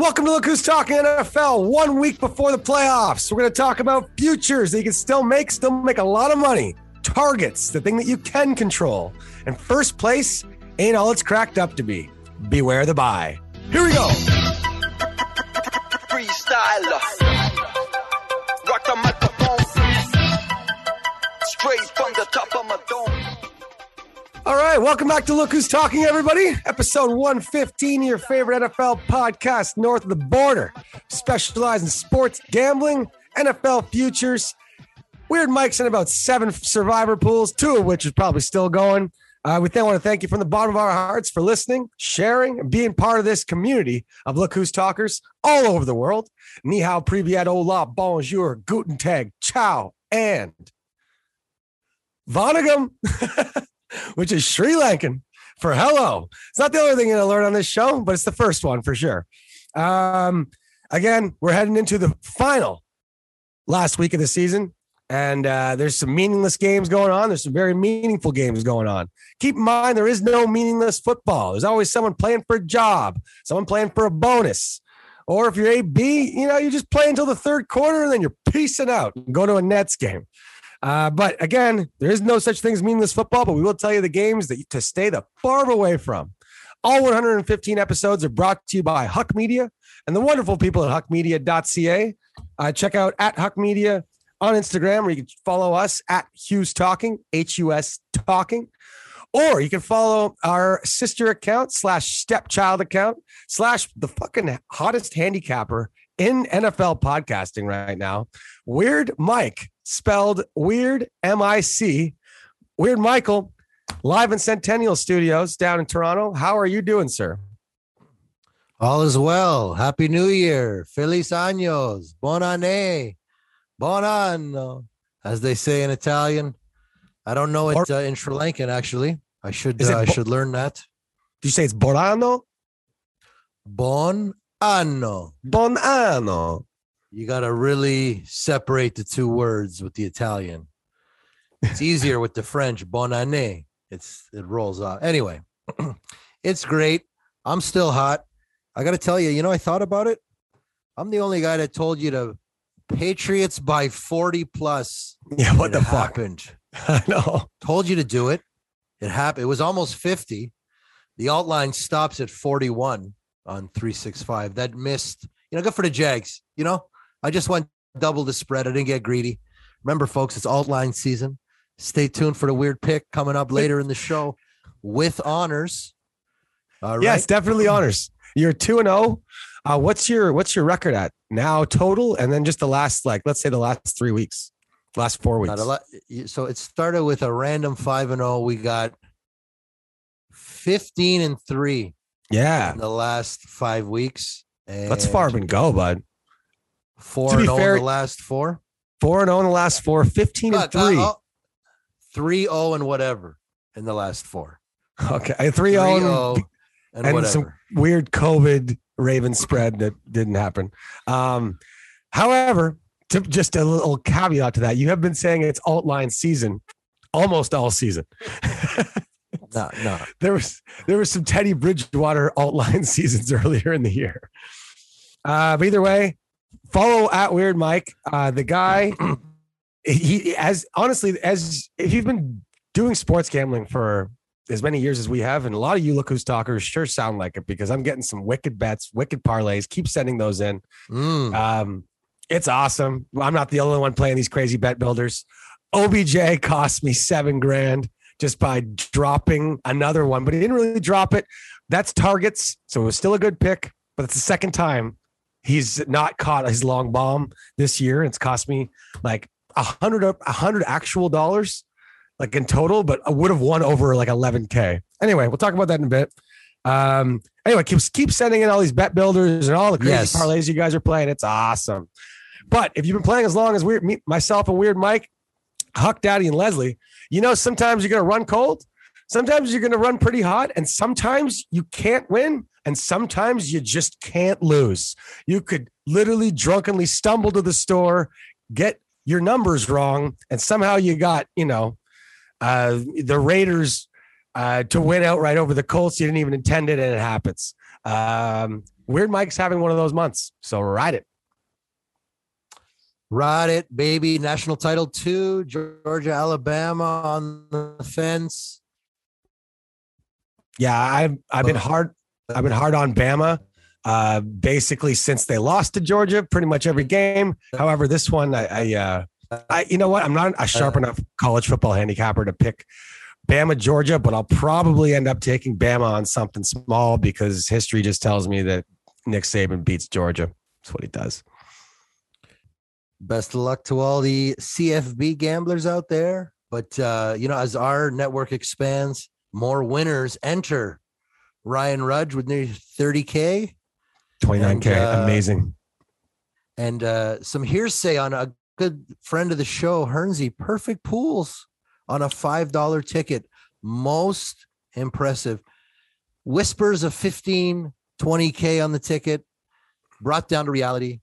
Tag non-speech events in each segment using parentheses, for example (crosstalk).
Welcome to Look Who's Talking NFL. One week before the playoffs, we're going to talk about futures that you can still make, still make a lot of money. Targets, the thing that you can control. And first place ain't all it's cracked up to be. Beware the buy. Here we go. Right, welcome back to Look Who's Talking, everybody. Episode 115, your favorite NFL podcast north of the border. Specialize in sports gambling, NFL futures. Weird Mike sent about seven survivor pools, two of which is probably still going. Uh, we then want to thank you from the bottom of our hearts for listening, sharing, and being part of this community of Look Who's Talkers all over the world. Ni hao, privyet, hola, bonjour, guten tag, ciao, and Vanakkam, (laughs) (laughs) which is Sri Lankan for hello. It's not the only thing you're going to learn on this show, but it's the first one for sure. Um, again, we're heading into the final last week of the season. And uh, there's some meaningless games going on. There's some very meaningful games going on. Keep in mind, there is no meaningless football. There's always someone playing for a job, someone playing for a bonus. Or if you're AB, you know, you just play until the third quarter and then you're piecing out and go to a Nets game. Uh, but again, there is no such thing as meaningless football, but we will tell you the games that to stay the far away from. All 115 episodes are brought to you by Huck Media and the wonderful people at huckmedia.ca. Uh, check out at Huck Media on Instagram, where you can follow us at Hughes Talking, H U S Talking. Or you can follow our sister account slash stepchild account slash the fucking hottest handicapper in NFL podcasting right now. Weird Mike, spelled weird M I C. Weird Michael, live in Centennial Studios down in Toronto. How are you doing, sir? All is well. Happy New Year. Feliz años. Bon année. Bon anno, as they say in Italian. I don't know it uh, in Sri Lankan, actually. I should uh, I should learn that. Did you say it's Borano? Bon anno. Bon anno. You got to really separate the two words with the Italian. It's easier with the French. Bon année. It's it rolls off. Anyway, (clears throat) it's great. I'm still hot. I got to tell you, you know, I thought about it. I'm the only guy that told you to Patriots by 40 plus. (laughs) Yeah, what the fuck? happened? (laughs) I know. Told you to do it. It happened. It was almost 50. The alt line stops at 41 on 365. That missed, you know, good for the Jags. You know, I just went double the spread. I didn't get greedy. Remember, folks, it's alt line season. Stay tuned for the weird pick coming up later in the show with honors. All right. Yes, definitely (clears throat) honors. You're two and zero. Uh, what's your what's your record at now total, and then just the last like let's say the last three weeks, last four weeks. Lot. So it started with a random five and zero. We got fifteen and three Yeah, in the last five weeks. let's and far and go, bud. Four To be and zero fair- the last four. Four and zero in the last four. 15 and Look, uh, three. uh, three zero and whatever in the last four. okay, three Three zero. and, and whatever. some weird COVID Raven spread that didn't happen. Um, however, to just a little caveat to that, you have been saying it's alt line season almost all season. (laughs) no, no. there was there was some Teddy Bridgewater alt line (laughs) seasons earlier in the year. Uh, but either way, follow at Weird Mike. Uh, the guy, (clears throat) he as honestly as if you've been doing sports gambling for as many years as we have, and a lot of you look who's talkers sure sound like it because I'm getting some wicked bets, wicked parlays. Keep sending those in. Mm. Um, it's awesome. I'm not the only one playing these crazy bet builders. OBJ cost me seven grand just by dropping another one, but he didn't really drop it. That's targets, so it was still a good pick. But it's the second time he's not caught his long bomb this year. It's cost me like a hundred a hundred actual dollars, like in total, but I would have won over like 11k. Anyway, we'll talk about that in a bit. Um, anyway, keep keep sending in all these bet builders and all the crazy Yes. parlays you guys are playing. It's awesome. But if you've been playing as long as weird me, myself and Weird Mike, Huck Daddy and Leslie, you know sometimes you're gonna run cold, sometimes you're gonna run pretty hot, and sometimes you can't win, and sometimes you just can't lose. You could literally drunkenly stumble to the store, get your numbers wrong, and somehow you got, you know, uh, the Raiders uh, to win outright over the Colts. You didn't even intend it, and it happens. Um, Weird Mike's having one of those months. So ride it. Ride it, baby. National title two, Georgia, Alabama on the fence. Yeah, I've I've been hard I've been hard on Bama uh basically since they lost to Georgia pretty much every game. However, this one I, I uh I you know what? I'm not a sharp enough college football handicapper to pick Bama Georgia, but I'll probably end up taking Bama on something small because history just tells me that Nick Saban beats Georgia. That's what he does. Best of luck to all the CFB gamblers out there. But uh, you know, as our network expands, more winners enter. Ryan Rudge with nearly 30k 29k, And, uh, amazing. and uh, some hearsay on a good friend of the show, Hernsey. Perfect pools on a five dollar ticket. Most impressive. Whispers of 15, 20k on the ticket. Brought down to reality.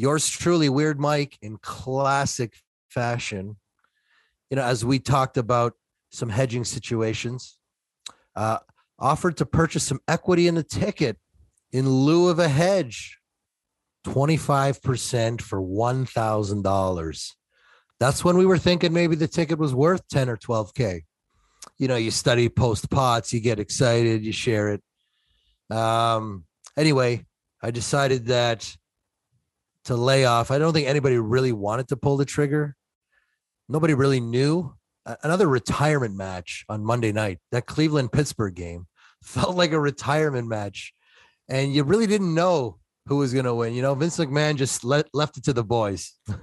Yours truly, Weird Mike, in classic fashion. You know, as we talked about some hedging situations, uh, offered to purchase some equity in the ticket in lieu of a hedge. 25% for $1,000. That's when we were thinking maybe the ticket was worth 10 or 12K. You know, you study post pots, you get excited, you share it. Um, anyway, I decided that to lay off. I don't think anybody really wanted to pull the trigger. Nobody really knew. Another retirement match on Monday night, that Cleveland Pittsburgh game (laughs) felt like a retirement match. And you really didn't know who was going to win. You know, Vince McMahon just let, left it to the boys. (laughs)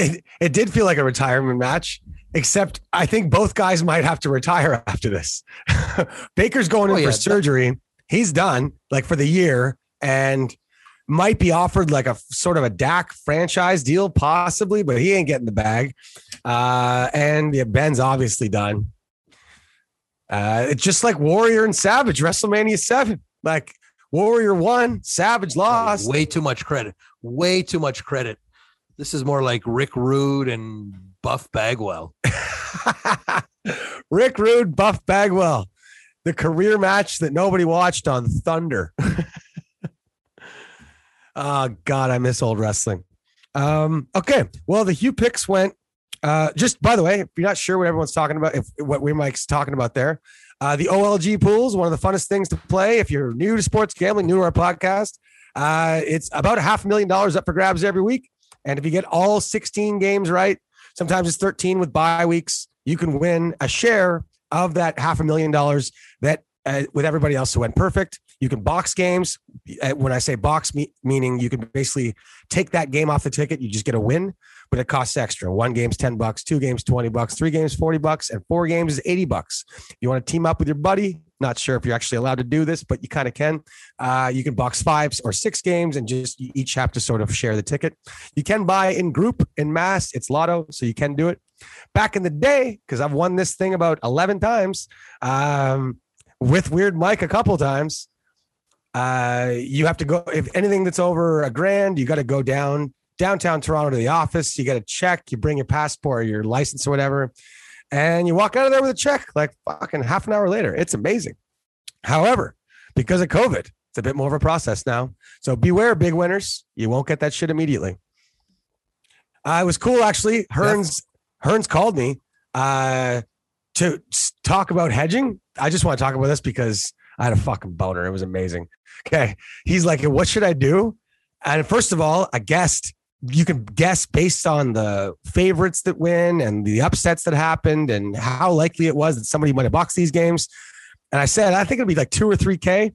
It, it did feel like a retirement match, except I think both guys might have to retire (laughs) after this. Baker's going oh, in Oh, for yeah, that- surgery. He's done like for the year and might be offered like a sort of a Dak franchise deal, possibly, but he ain't getting the bag. Uh, and yeah, Ben's obviously done. Uh, it's just like Warrior and Savage, WrestleMania 7. Like Warrior won, Savage lost. Way too much credit. Way too much credit. This is more like Rick Rude and Buff Bagwell. (laughs) Rick Rude, Buff Bagwell, the career match that nobody watched on Thunder. (laughs) oh God, I miss old wrestling. Um, okay, well, the Hugh picks went. Uh, just by the way, if you're not sure what everyone's talking about, if what we Mike's talking about there, uh, the OLG pools, one of the funnest things to play. If you're new to sports gambling, new to our podcast, uh, it's about a half a million dollars up for grabs every week. And if you get all 16 games right, sometimes it's 13 with bye weeks, you can win a share of that half a million dollars that uh, with everybody else who went perfect. You can box games. Uh, When I say box, me- meaning you can basically take that game off the ticket. You just get a win, but it costs extra. One game's 10 bucks, two games, 20 bucks, three games, 40 bucks, and four games is 80 bucks. You want to team up with your buddy? Not sure if you're actually allowed to do this, but you kind of can. Uh, you can box five or six games and just you each have to sort of share the ticket. You can buy in group, in mass. It's lotto, so you can do it. Back in the day, because I've won this thing about 11 times um, with Weird Mike a couple times. Uh, you have to go if anything that's over a grand, you got to go down downtown Toronto to the office. You got to check. You bring your passport, or your license, or whatever, and you walk out of there with a check like fucking half an hour later. It's amazing. However, because of COVID, it's a bit more of a process now. So beware, big winners. You won't get that shit immediately. Uh, it was cool actually. Hearns Hearns called me uh, to talk about hedging. I just want to talk about this because I had a fucking boner. It was amazing. Okay. He's like, what should I do? And first of all, I guessed you can guess based on the favorites that win and the upsets that happened and how likely it was that somebody might have boxed these games. And I said, I think it'd be like two or three K.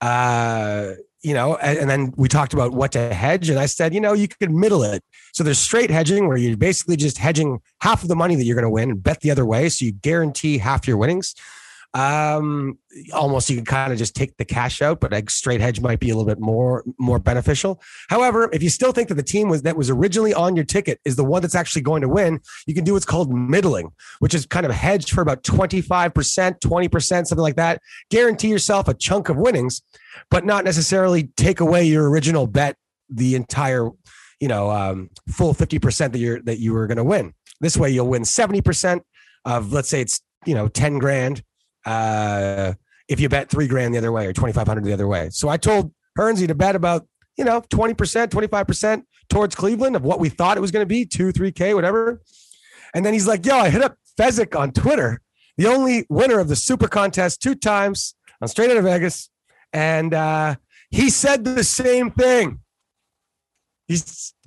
Uh, you know, and, and then we talked about what to hedge. And I said, you know, you could middle it. So there's straight hedging where you're basically just hedging half of the money that you're going to win and bet the other way. So you guarantee half your winnings. Um, almost you can kind of just take the cash out, but a straight hedge might be a little bit more more beneficial. However, if you still think that the team was that was originally on your ticket is the one that's actually going to win, you can do what's called middling, which is kind of hedged for about 25%, 20%, something like that. Guarantee yourself a chunk of winnings, but not necessarily take away your original bet the entire, you know, um, full 50% that you're that you were going to win. This way you'll win 70% of let's say it's, you know, 10 grand uh, if you bet three grand the other way or 2,500 the other way. So I told Hearns, he'd bet about, you know, 20%, 25% towards Cleveland of what we thought it was going to be, two, 3K, whatever. And then he's like, yo, I hit up Fezzik on Twitter, the only winner of the super contest two times on Straight Out of Vegas. And uh, he said the same thing. He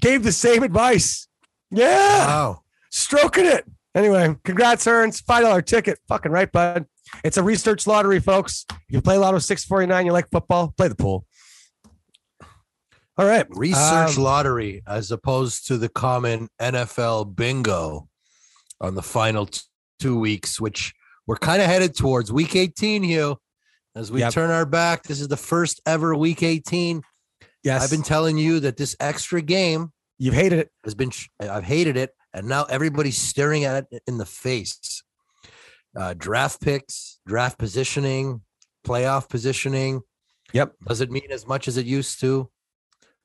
gave the same advice. Yeah Wow. stroking it. Anyway, congrats. Five dollar ticket. Fucking right, bud. It's a research lottery, folks. If you play Lotto six forty nine, you like football, play the pool. All right, Research Um, lottery as opposed to the common NFL bingo on the final t- two weeks, which we're kind of headed towards week 18, Hugh. As we Yep. turn our back, this is the first ever week 18. yes, I've been telling you that this extra game you've hated it. has been I've hated it, and now everybody's staring at it in the face. Uh, draft picks, draft positioning, playoff positioning. Yep. Does it mean as much as it used to.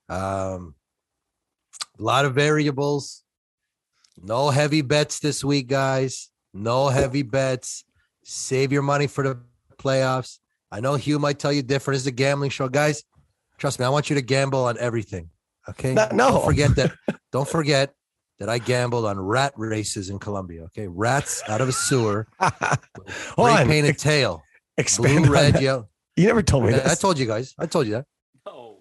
Um, a lot of variables. No heavy bets this week, guys. No heavy bets. Save your money for the playoffs. I know Hugh might tell you different. This is a gambling show, guys. Trust me, I want you to gamble on everything. Okay. No- no. Don't forget that. (laughs) don't forget that I gambled on rat races in Colombia. Okay. Rats out of a sewer, (laughs) Hold gray on, painted ex- tail, expand blue, red, that. yellow. You never told me I, I told you guys. I told you that.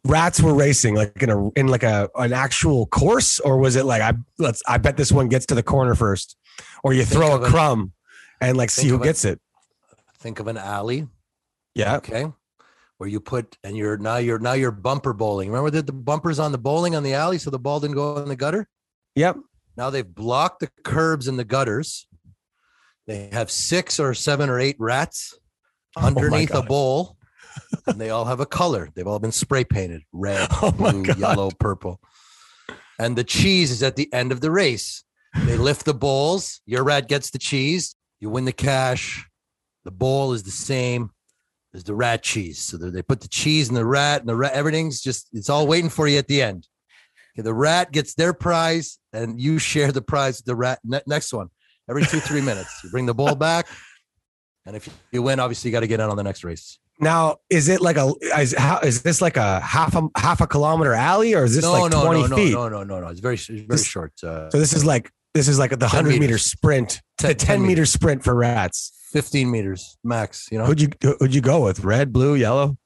Rats were racing like in a in like a an actual course, or was it like I let's I bet this one gets to the corner first, or you Think throw a it- crumb and like see who of it- gets it. Think of an alley. Yeah, Okay. Where you put and you're now you're now you're bumper bowling. Remember that the bumpers on the bowling on the alley so the ball didn't go in the gutter? yep. Now they've blocked the curbs and the gutters. They have six or seven or eight rats Oh underneath a bowl, and they all have a color. They've all been spray painted red, (laughs) Oh blue, yellow, purple. And the cheese is at the end of the race. They lift the bowls. Your rat gets the cheese. You win the cash. The bowl is the same as the rat cheese. So they they put the cheese in the rat, and the rat, everything's just, it's all waiting for you at the end. Okay, the rat gets their prize, and you share the prize the rat. Ne- next one, every two, three minutes. You bring the ball (laughs) back. And if you win, obviously you got to get in on the next race. Now, is it like a is how is this like a half a half a kilometer alley, or is this no, like no, twenty no, no, feet? no, no, no, no. It's very, it's very This- short. Uh, So this is like this is like the 10 hundred meter sprint, the 10 ten, meter meters. sprint for rats. 15 meters max. You know, Who'd you who'd you go with? Red, blue, yellow?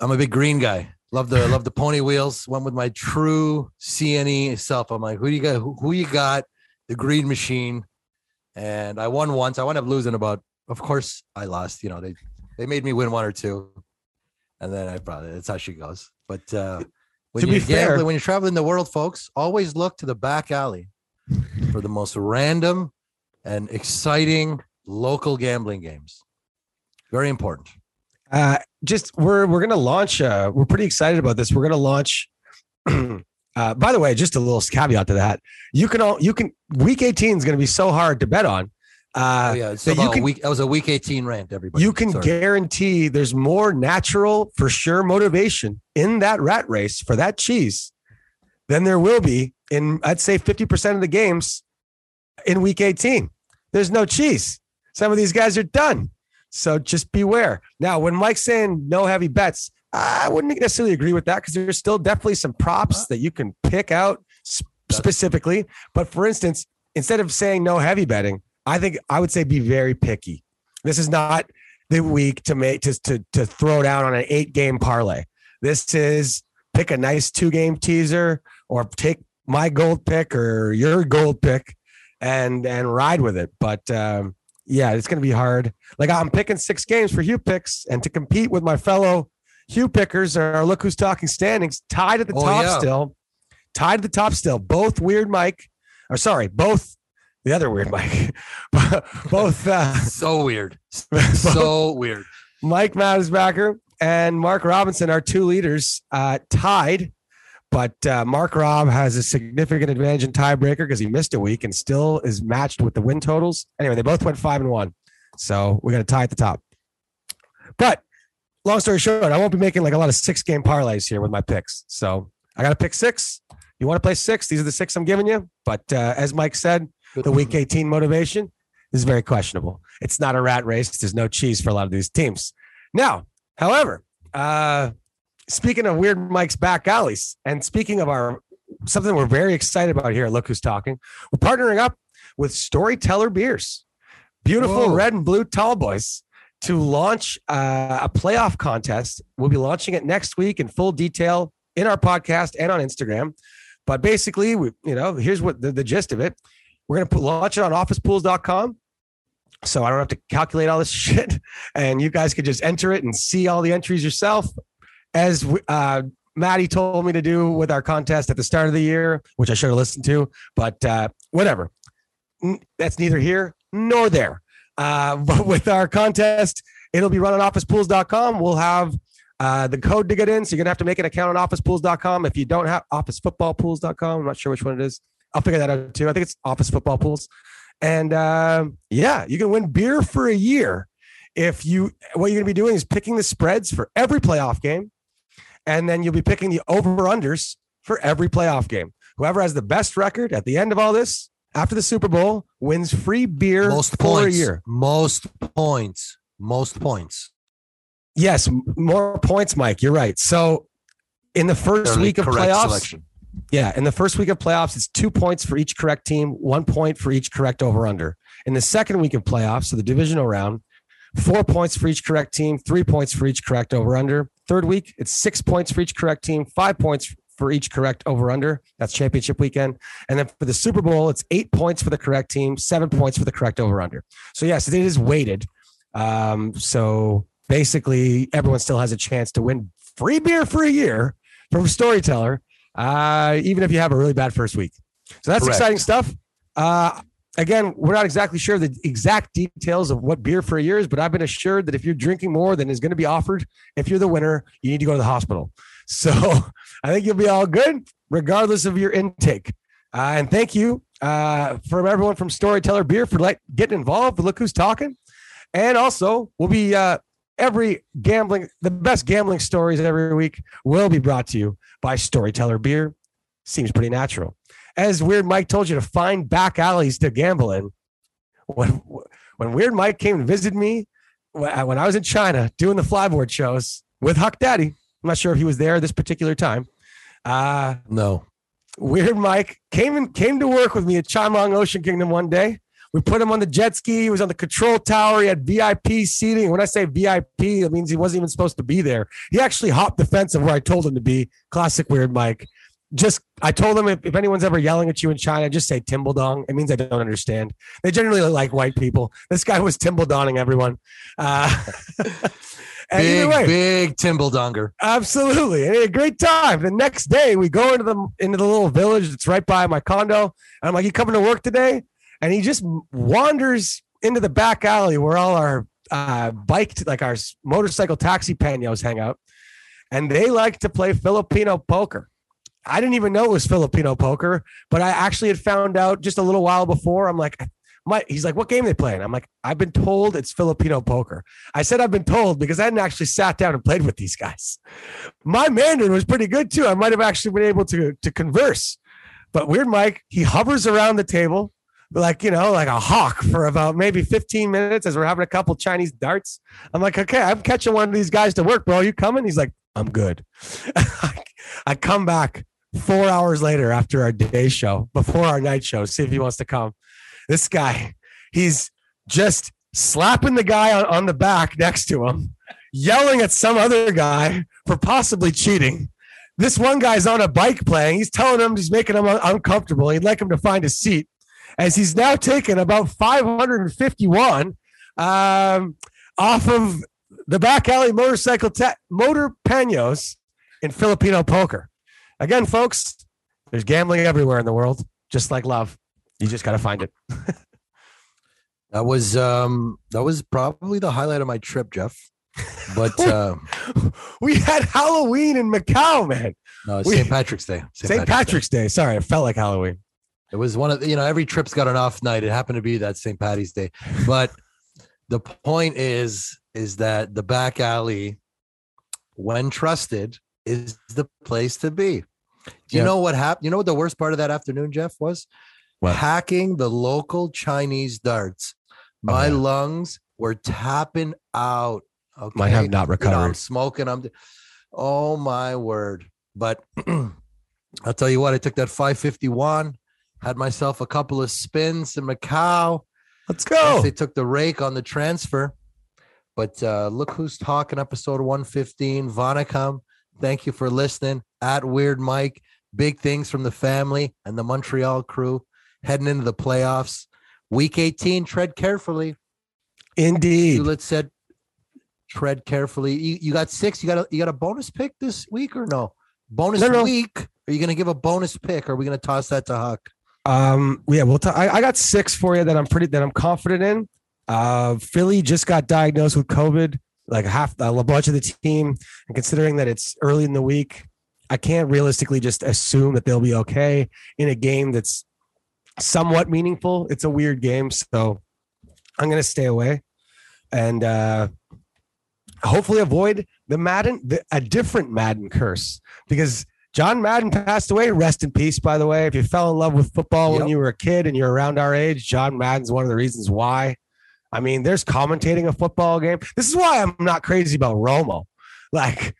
I'm a big green guy. Love the love the pony wheels. Went with my true CNE self. I'm like, who do you got? Who, who you got? The green machine. And I won once. I wound up losing about. Of course, I lost. You know, they they made me win one or two, and then I probably that's how she goes. But uh, when To be you're fair- when you're traveling the world, folks, always look to the back alley for the most random and exciting local gambling games. Very important. Uh, just we're we're gonna launch. Uh, we're pretty excited about this. We're gonna launch. (clears throat) uh, by the way, just a little caveat to that. You can all you can week eighteen is gonna be so hard to bet on. Uh, oh yeah, so you can- week. That was a week 18 rant. Everybody, you can Sorry. guarantee there's more natural for sure motivation in that rat race for that cheese than there will be in I'd say 50% of the games in week 18. There's no cheese. Some of these guys are done. So just beware. Now, when Mike's saying no heavy bets, I wouldn't necessarily agree with that because there's still definitely some props that you can pick out sp- specifically. But for instance, instead of saying no heavy betting, I think I would say be very picky. This is not the week to make to to, to throw down on an eight game parlay. This is pick a nice two game teaser or take my gold pick or your gold pick and and ride with it. But um, yeah, it's going to be hard. Like I'm picking six games for Hugh picks, and to compete with my fellow Hugh pickers or look who's talking standings, tied at the Oh, top yeah. still, tied at the top still. Both weird Mike, or sorry, both the other weird Mike, (laughs) both uh, (laughs) so weird, (laughs) so weird. Mike Mattisbacker and Mark Robinson are two leaders, uh, tied. But uh, Mark Robb has a significant advantage in tiebreaker because he missed a week and still is matched with the win totals. Anyway, they both went five and one, so we got a tie at the top. But long story short, I won't be making like a lot of six game parlays here with my picks. So I got to pick six. You want to play six? These are the six I'm giving you. But uh, as Mike said, the week 18 motivation is very questionable. It's not a rat race. There's no cheese for a lot of these teams. Now, however, uh, speaking of weird Mike's back alleys, and speaking of our something we're very excited about here. Look who's talking. We're partnering up with Storyteller Beers, beautiful Whoa. red and blue tall boys, to launch uh, a playoff contest. We'll be launching it next week in full detail in our podcast and on Instagram. But basically, we, you know, here's what the, the gist of it. We're going to put, launch it on officepools.com. So I don't have to calculate all this (laughs) shit. And you guys could just enter it and see all the entries yourself. As uh, Maddie told me to do with our contest at the start of the year, which I should have listened to, but uh, whatever. That's neither here nor there. Uh, (laughs) but with our contest, it'll be run on officepools.com. We'll have uh, the code to get in. So you're going to have to make an account on officepools.com. If you don't have officefootballpools.com, I'm not sure which one it is. I'll figure that out too. I think it's Office Football Pools. And um yeah, you can win beer for a year. If you, what you're going to be doing is picking the spreads for every playoff game. And then you'll be picking the over unders for every playoff game. Whoever has the best record at the end of all this, after the Super Bowl, wins free beer Most for points. a year. Most points. Most points. Yes, more points, Mike. You're right. So in the first Fairly week of playoffs, selection. yeah, in the first week of playoffs, it's two points for each correct team, one point for each correct over under. In the second week of playoffs, so the divisional round, four points for each correct team, three points for each correct over under. Third week, it's six points for each correct team, five points for each correct over under. That's championship weekend. And then for the Super Bowl, it's eight points for the correct team, seven points for the correct over under. So, yes, it is weighted. Um, so basically, everyone still has a chance to win free beer for a year from Storyteller, uh, even if you have a really bad first week. So that's Correct. exciting stuff. Uh, again, we're not exactly sure the exact details of what beer for a year is, but I've been assured that if you're drinking more than is going to be offered, if you're the winner, you need to go to the hospital. (laughs) So I think you'll be all good, regardless of your intake. Uh, and thank you uh, from everyone from Storyteller Beer for like getting involved. Look who's talking. And also, we'll be uh, every gambling, the best gambling stories every week will be brought to you by Storyteller Beer. Seems pretty natural. As Weird Mike told you to find back alleys to gamble in, when when Weird Mike came and visited me when I was in China doing the flyboard shows with Huck Daddy, I'm not sure if he was there this particular time. Uh, No. Weird Mike came and came to work with me at Chimelong Ocean Kingdom one day. We put him on the jet ski. He was on the control tower. He had VIP seating. When I say VIP, it means he wasn't even supposed to be there. He actually hopped the fence of where I told him to be. Classic Weird Mike. Just I told them if, if anyone's ever yelling at you in China, just say Timbledong. It means I don't understand. They generally like white people. This guy was Timbledoning everyone. Uh, (laughs) Big, way, big Timbledonger. Absolutely. And a great time. The next day we go into the into the little village that's right by my condo. And I'm like, You coming to work today? And he just wanders into the back alley where all our uh bike like our motorcycle taxi panos hang out. And they like to play Filipino poker. I didn't even know it was Filipino poker, but I actually had found out just a little while before. I'm like, my, he's like, what game they playing? I'm like, I've been told it's Filipino poker. I said I've been told because I hadn't actually sat down and played with these guys. My Mandarin was pretty good too. I might have actually been able to to converse. But weird Mike, he hovers around the table like you know, like a hawk for about maybe 15 minutes as we're having a couple Chinese darts. I'm like, okay, I'm catching one of these guys to work, bro. You coming? He's like, I'm good. (laughs) I come back four hours later after our day show, before our night show, see if he wants to come. This guy, he's just slapping the guy on, on the back next to him, yelling at some other guy for possibly cheating. This one guy's on a bike playing. He's telling him he's making him un- uncomfortable. He'd like him to find a seat. As he's now taken about 551 um, off of the back alley motorcycle motor panos in Filipino poker. Again, folks, there's gambling everywhere in the world, just like love. You just got to find it. (laughs) That was um that was probably the highlight of my trip, Jeff. But (laughs) uh, we had Halloween in Macau, man. no, St. Patrick's Day. St. Patrick's Day. Sorry, it felt like Halloween. It was one of the- you know every trip's got an off night. It happened to be that St. Patty's Day, but the point is is that the back alley, when trusted, is the place to be. Do you Yeah. know what happened? You know what the worst part of that afternoon, Jeff, was? What? Hacking the local Chinese darts. Oh, My yeah. lungs were tapping out. Okay. Might have not You know, I'm smoking. I'm Oh my word. But (clears throat) I'll tell you what, I took that 551, had myself a couple of spins in Macau. Let's go. They took the rake on the transfer. But uh, look who's talking, episode 115. Vanakkam, thank you for listening. At Weird Mike, big things from the family and the Montreal crew heading into the playoffs. Week 18, tread carefully. Indeed. Hewlett said, tread carefully. You, you got six. You got a you got a bonus pick this week or no? Bonus No, no. week. Are you going to give a bonus pick? Or are we going to toss that to Huck? Um, yeah, we'll. T- I, I got six for you that I'm pretty that I'm confident in. Uh, Philly just got diagnosed with COVID, like half a bunch of the team, and considering that it's early in the week, I can't realistically just assume that they'll be okay in a game that's somewhat meaningful. It's a weird game, so I'm gonna stay away and uh, hopefully avoid the Madden, the, a different Madden curse because John Madden passed away. Rest in peace, by the way. If you fell in love with football when you were a kid and you're around our age, John Madden's one of the reasons why. I mean, there's commentating a football game. This is why I'm not crazy about Romo. Like,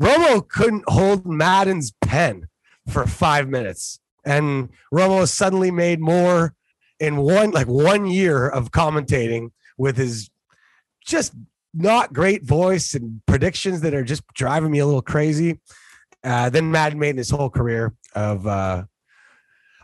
Romo couldn't hold Madden's pen for five minutes. And Romo suddenly made more in one, like one year of commentating with his just not great voice and predictions that are just driving me a little crazy. Uh, then Madden made his whole career of uh,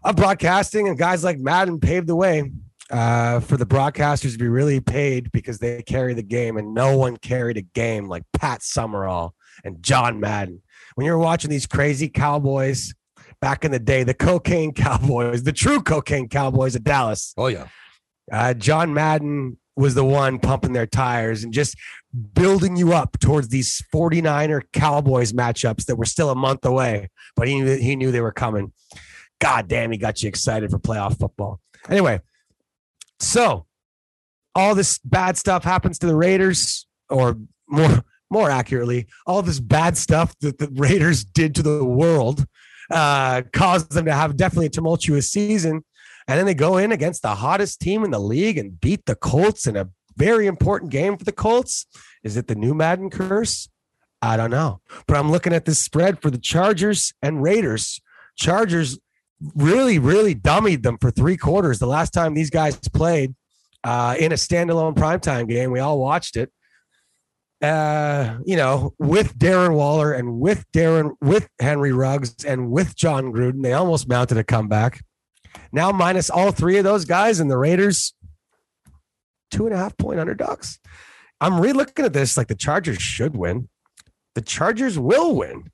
of broadcasting, and guys like Madden paved the way uh, for the broadcasters to be really paid because they carry the game, and no one carried a game like Pat Summerall and John Madden. When you're watching these crazy Cowboys back in the day, the cocaine (laughs) Cowboys, the true cocaine Cowboys of Dallas, Oh, yeah. uh, John Madden was the one pumping their tires and just building you up towards these 49er Cowboys matchups that were still a month away, but he knew, he knew they were coming. God damn, he got you excited for playoff football. Anyway, so all this bad stuff happens to the Raiders, or more (laughs) more accurately, all this bad stuff that the Raiders did to the world uh, caused them to have definitely a tumultuous season. And then they go in against the hottest team in the league and beat the Colts in a very important game for the Colts. Is it the new Madden curse? I don't know. But I'm looking at this spread for the Chargers and Raiders. Chargers really, really dummied them for three quarters the last time these guys played uh, in a standalone primetime game. We all watched it. Uh, you know, with Darren Waller and with Darren, with Henry Ruggs and with Jon Gruden, they almost mounted a comeback. Now minus all three of those guys and the Raiders, two and a half point underdogs. I'm re-looking at this like the Chargers should win. The Chargers will win.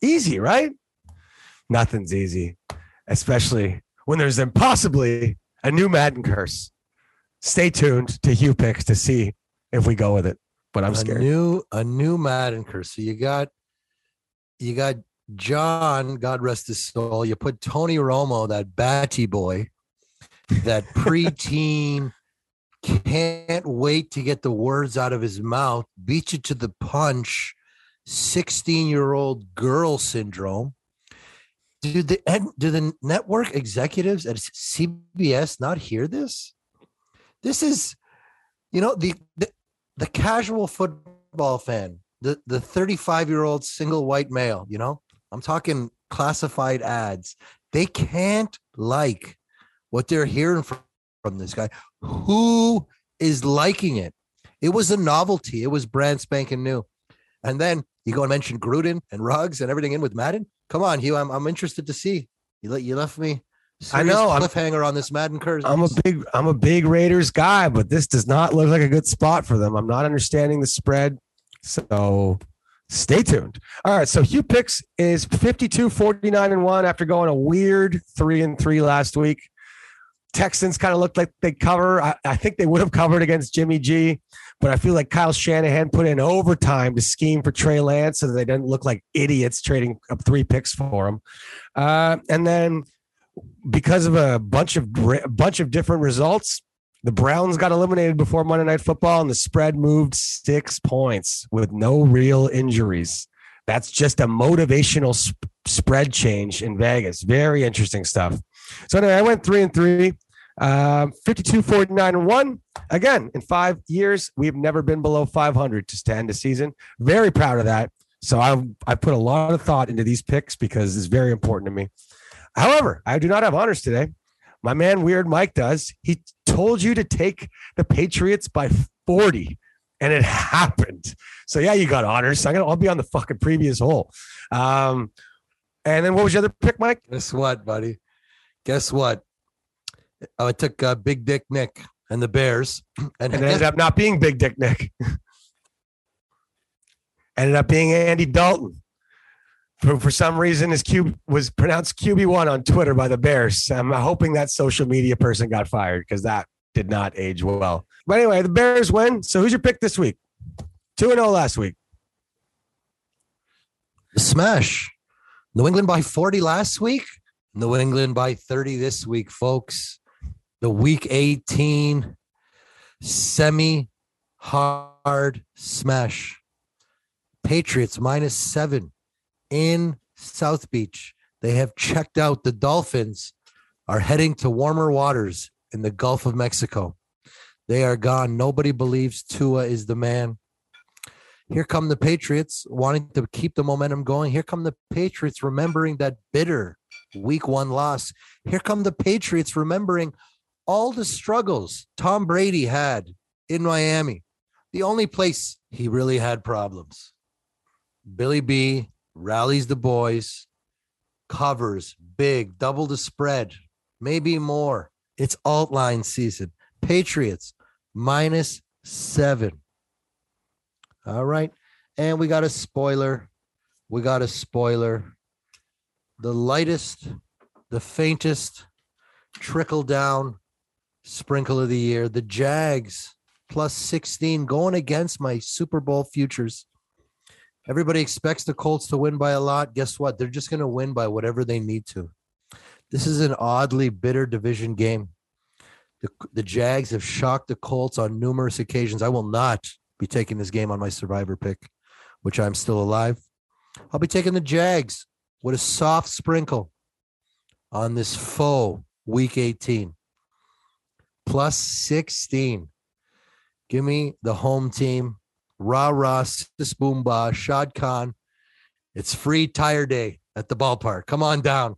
Easy, right? Nothing's easy, especially when there's impossibly a new Madden curse. Stay tuned to Hugh Picks to see if we go with it. But I'm a scared. new a new Madden curse. So you got you got John, God rest his soul. You put Tony Romo, that batty boy, that (laughs) preteen, can't wait to get the words out of his mouth, beat you to the punch, 16 year old girl syndrome. Do the do the network executives at CBS not hear this? This is, you know, the, the the casual football fan, the the 35 year old single white male, you know, I'm talking classified ads. They can't like what they're hearing from, from this guy. Who is liking it? It was a novelty. It was brand spanking new. And then you go and mention Gruden and Ruggs and everything in with Madden. Come on, Hugh. I'm, I'm interested to see. You let you left me. I know, I'm- cliffhanger on this Madden curse. I'm a big I'm a big Raiders guy, but this does not look like a good spot for them. I'm not understanding the spread. So stay tuned. All right. So Hugh picks is 52, 49, and one after going a weird three and three last week. Texans kind of looked like they cover. I, I think they would have covered against Jimmy G, but I feel like Kyle Shanahan put in overtime to scheme for Trey Lance so that they didn't look like idiots trading up three picks for him. Uh, and then because of a bunch of a bunch of different results, the Browns got eliminated before Monday Night Football, and the spread moved six points with no real injuries. That's just a motivational sp- spread change in Vegas. Very interesting stuff. So anyway, I went three and three, uh, 52, 49 and one. Again, in five years, we've never been below 500 to end the season. Very proud of that. So I I put a lot of thought into these picks because it's very important to me. However, I do not have honors today. My man Weird Mike does. He told you to take the Patriots by 40 and it (laughs) happened. So yeah, you got honors. I'm gonna I'll be on the fucking previous hole. Um, and then what was your other pick, Mike? Guess what, buddy? Guess what? I took uh, Big Dick Nick and the Bears, (clears throat) and, And it ended up not being Big Dick Nick. (laughs) ended up being Andy Dalton. For, for some reason, his cube was pronounced QB1 on Twitter by the Bears. I'm hoping that social media person got fired because that did not age well. But anyway, the Bears win. So who's your pick this week? 2 and 0 last week. smash. New England by 40 last week. New England by 30 this week, folks. The week 18 semi hard smash. Patriots minus seven in South Beach. They have checked out. The Dolphins are heading to warmer waters in the Gulf of Mexico. They are gone. Nobody believes Tua is the man. Here come the Patriots wanting to keep the momentum going. Here come the Patriots remembering that bitter week one loss. Here come the Patriots remembering all the struggles Tom Brady had in Miami. The only place he really had problems. Billy B rallies the boys, covers big, double the spread, maybe more. It's alt line season. Patriots minus seven. All right. And we got a spoiler. We got a spoiler. The lightest, the faintest trickle down sprinkle of the year. The Jags plus 16 going against my Super Bowl futures. Everybody expects the Colts to win by a lot. Guess what? They're just going to win by whatever they need to. This is an oddly bitter division game. The, the Jags have shocked the Colts on numerous occasions. I will not be taking this game on my survivor pick, which I'm still alive. I'll be taking the Jags with a soft sprinkle on this faux week 18 plus 16. Give me the home team. Rah rah, sis boom bah, Shad Khan. It's free tire day at the ballpark. Come on down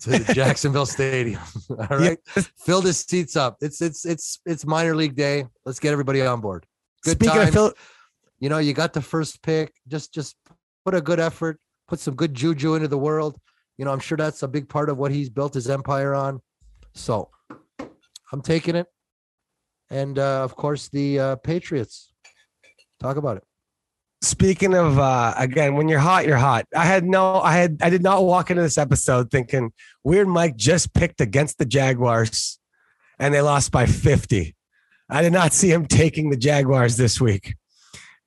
to the (laughs) Jacksonville Stadium. (laughs) All right. Fill the seats up. It's it's it's it's minor league day. Let's get everybody on board. Good Speaking times. of Phil, you know, you got the first pick. Just just put a good effort, put some good juju into the world. You know, I'm sure that's a big part of what he's built his empire on. So I'm taking it. And uh, of course, the uh, Patriots. Talk about it. speaking of uh again when you're hot you're hot i had no i had i did not walk into this episode thinking weird mike just picked against the jaguars and they lost by 50 i did not see him taking the jaguars this week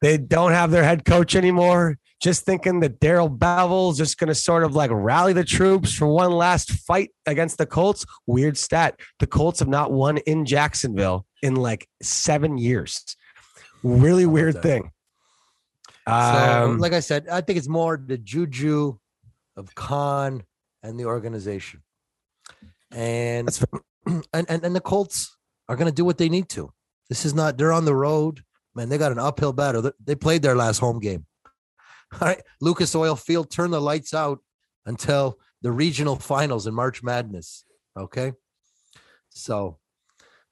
they don't have their head coach anymore just thinking that Darrell Bevell's just going to sort of like rally the troops for one last fight against the colts weird stat the colts have not won in jacksonville in like seven years really weird thing So, um, like I said, I think it's more the juju of Khan and the organization. And (clears throat) and, and and the Colts are going to do what they need to. This is not they're on the road, man. They got an uphill battle. They played their last home game. (laughs) All right, Lucas Oil Field turn the lights out until the regional finals in March Madness. Okay, so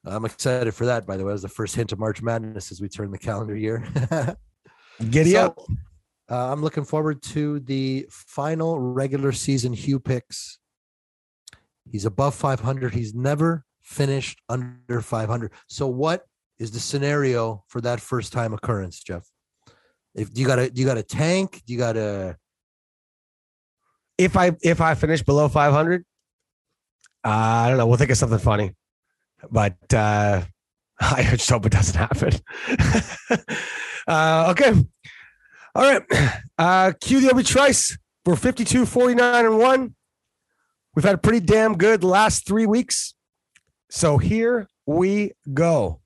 I'm excited for that. By the way, it was the first hint of March Madness as we turn the calendar year. (laughs) Giddy So, up. Uh, I'm looking forward to the final regular season Hugh picks. He's above 500. He's never finished under 500. So, what is the scenario for that first time occurrence, Jeff? If you got a you got a tank, you got a If I if I finish below 500, uh, I don't know. We'll think of something funny, but uh, (laughs) I just hope it doesn't happen. (laughs) uh, okay. All right. (clears throat) Uh, cue the Obi Trice. We're 52, 49, and one. We've had a pretty damn good last three weeks. So here we go.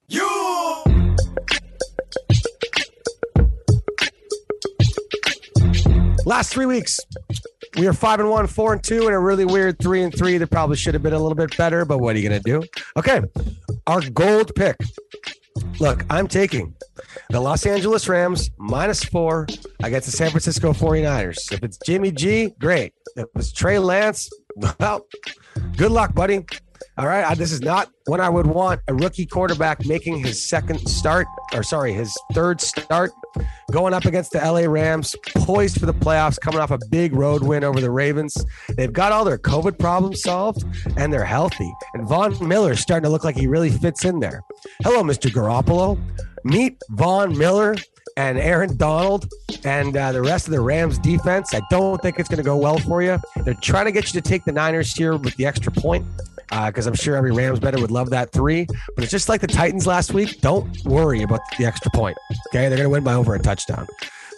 Last three weeks, we are five and one, four and two, and a really weird three and three that probably should have been a little bit better. But what are you gonna do? Okay, our gold pick. Look, I'm taking the Los Angeles Rams minus four against the San Francisco 49ers. If it's Jimmy G, great. If it's Trey Lance, (laughs) well, good luck, buddy. All right. This is not when I would want a rookie quarterback making his second start, or sorry, his third start, going up against the LA Rams, poised for the playoffs, coming off a big road win over the Ravens. They've got all their COVID problems solved and they're healthy. And Von Miller is starting to look like he really fits in there. Hello, Mr. Garoppolo. Meet Von Miller and Aaron Donald and uh, the rest of the Rams defense. I don't think it's going to go well for you. They're trying to get you to take the Niners here with the extra point Uh, because I'm sure every Rams bettor would love that three. But it's just like the Titans last week. Don't worry about the extra point. Okay, they're going to win by over a touchdown.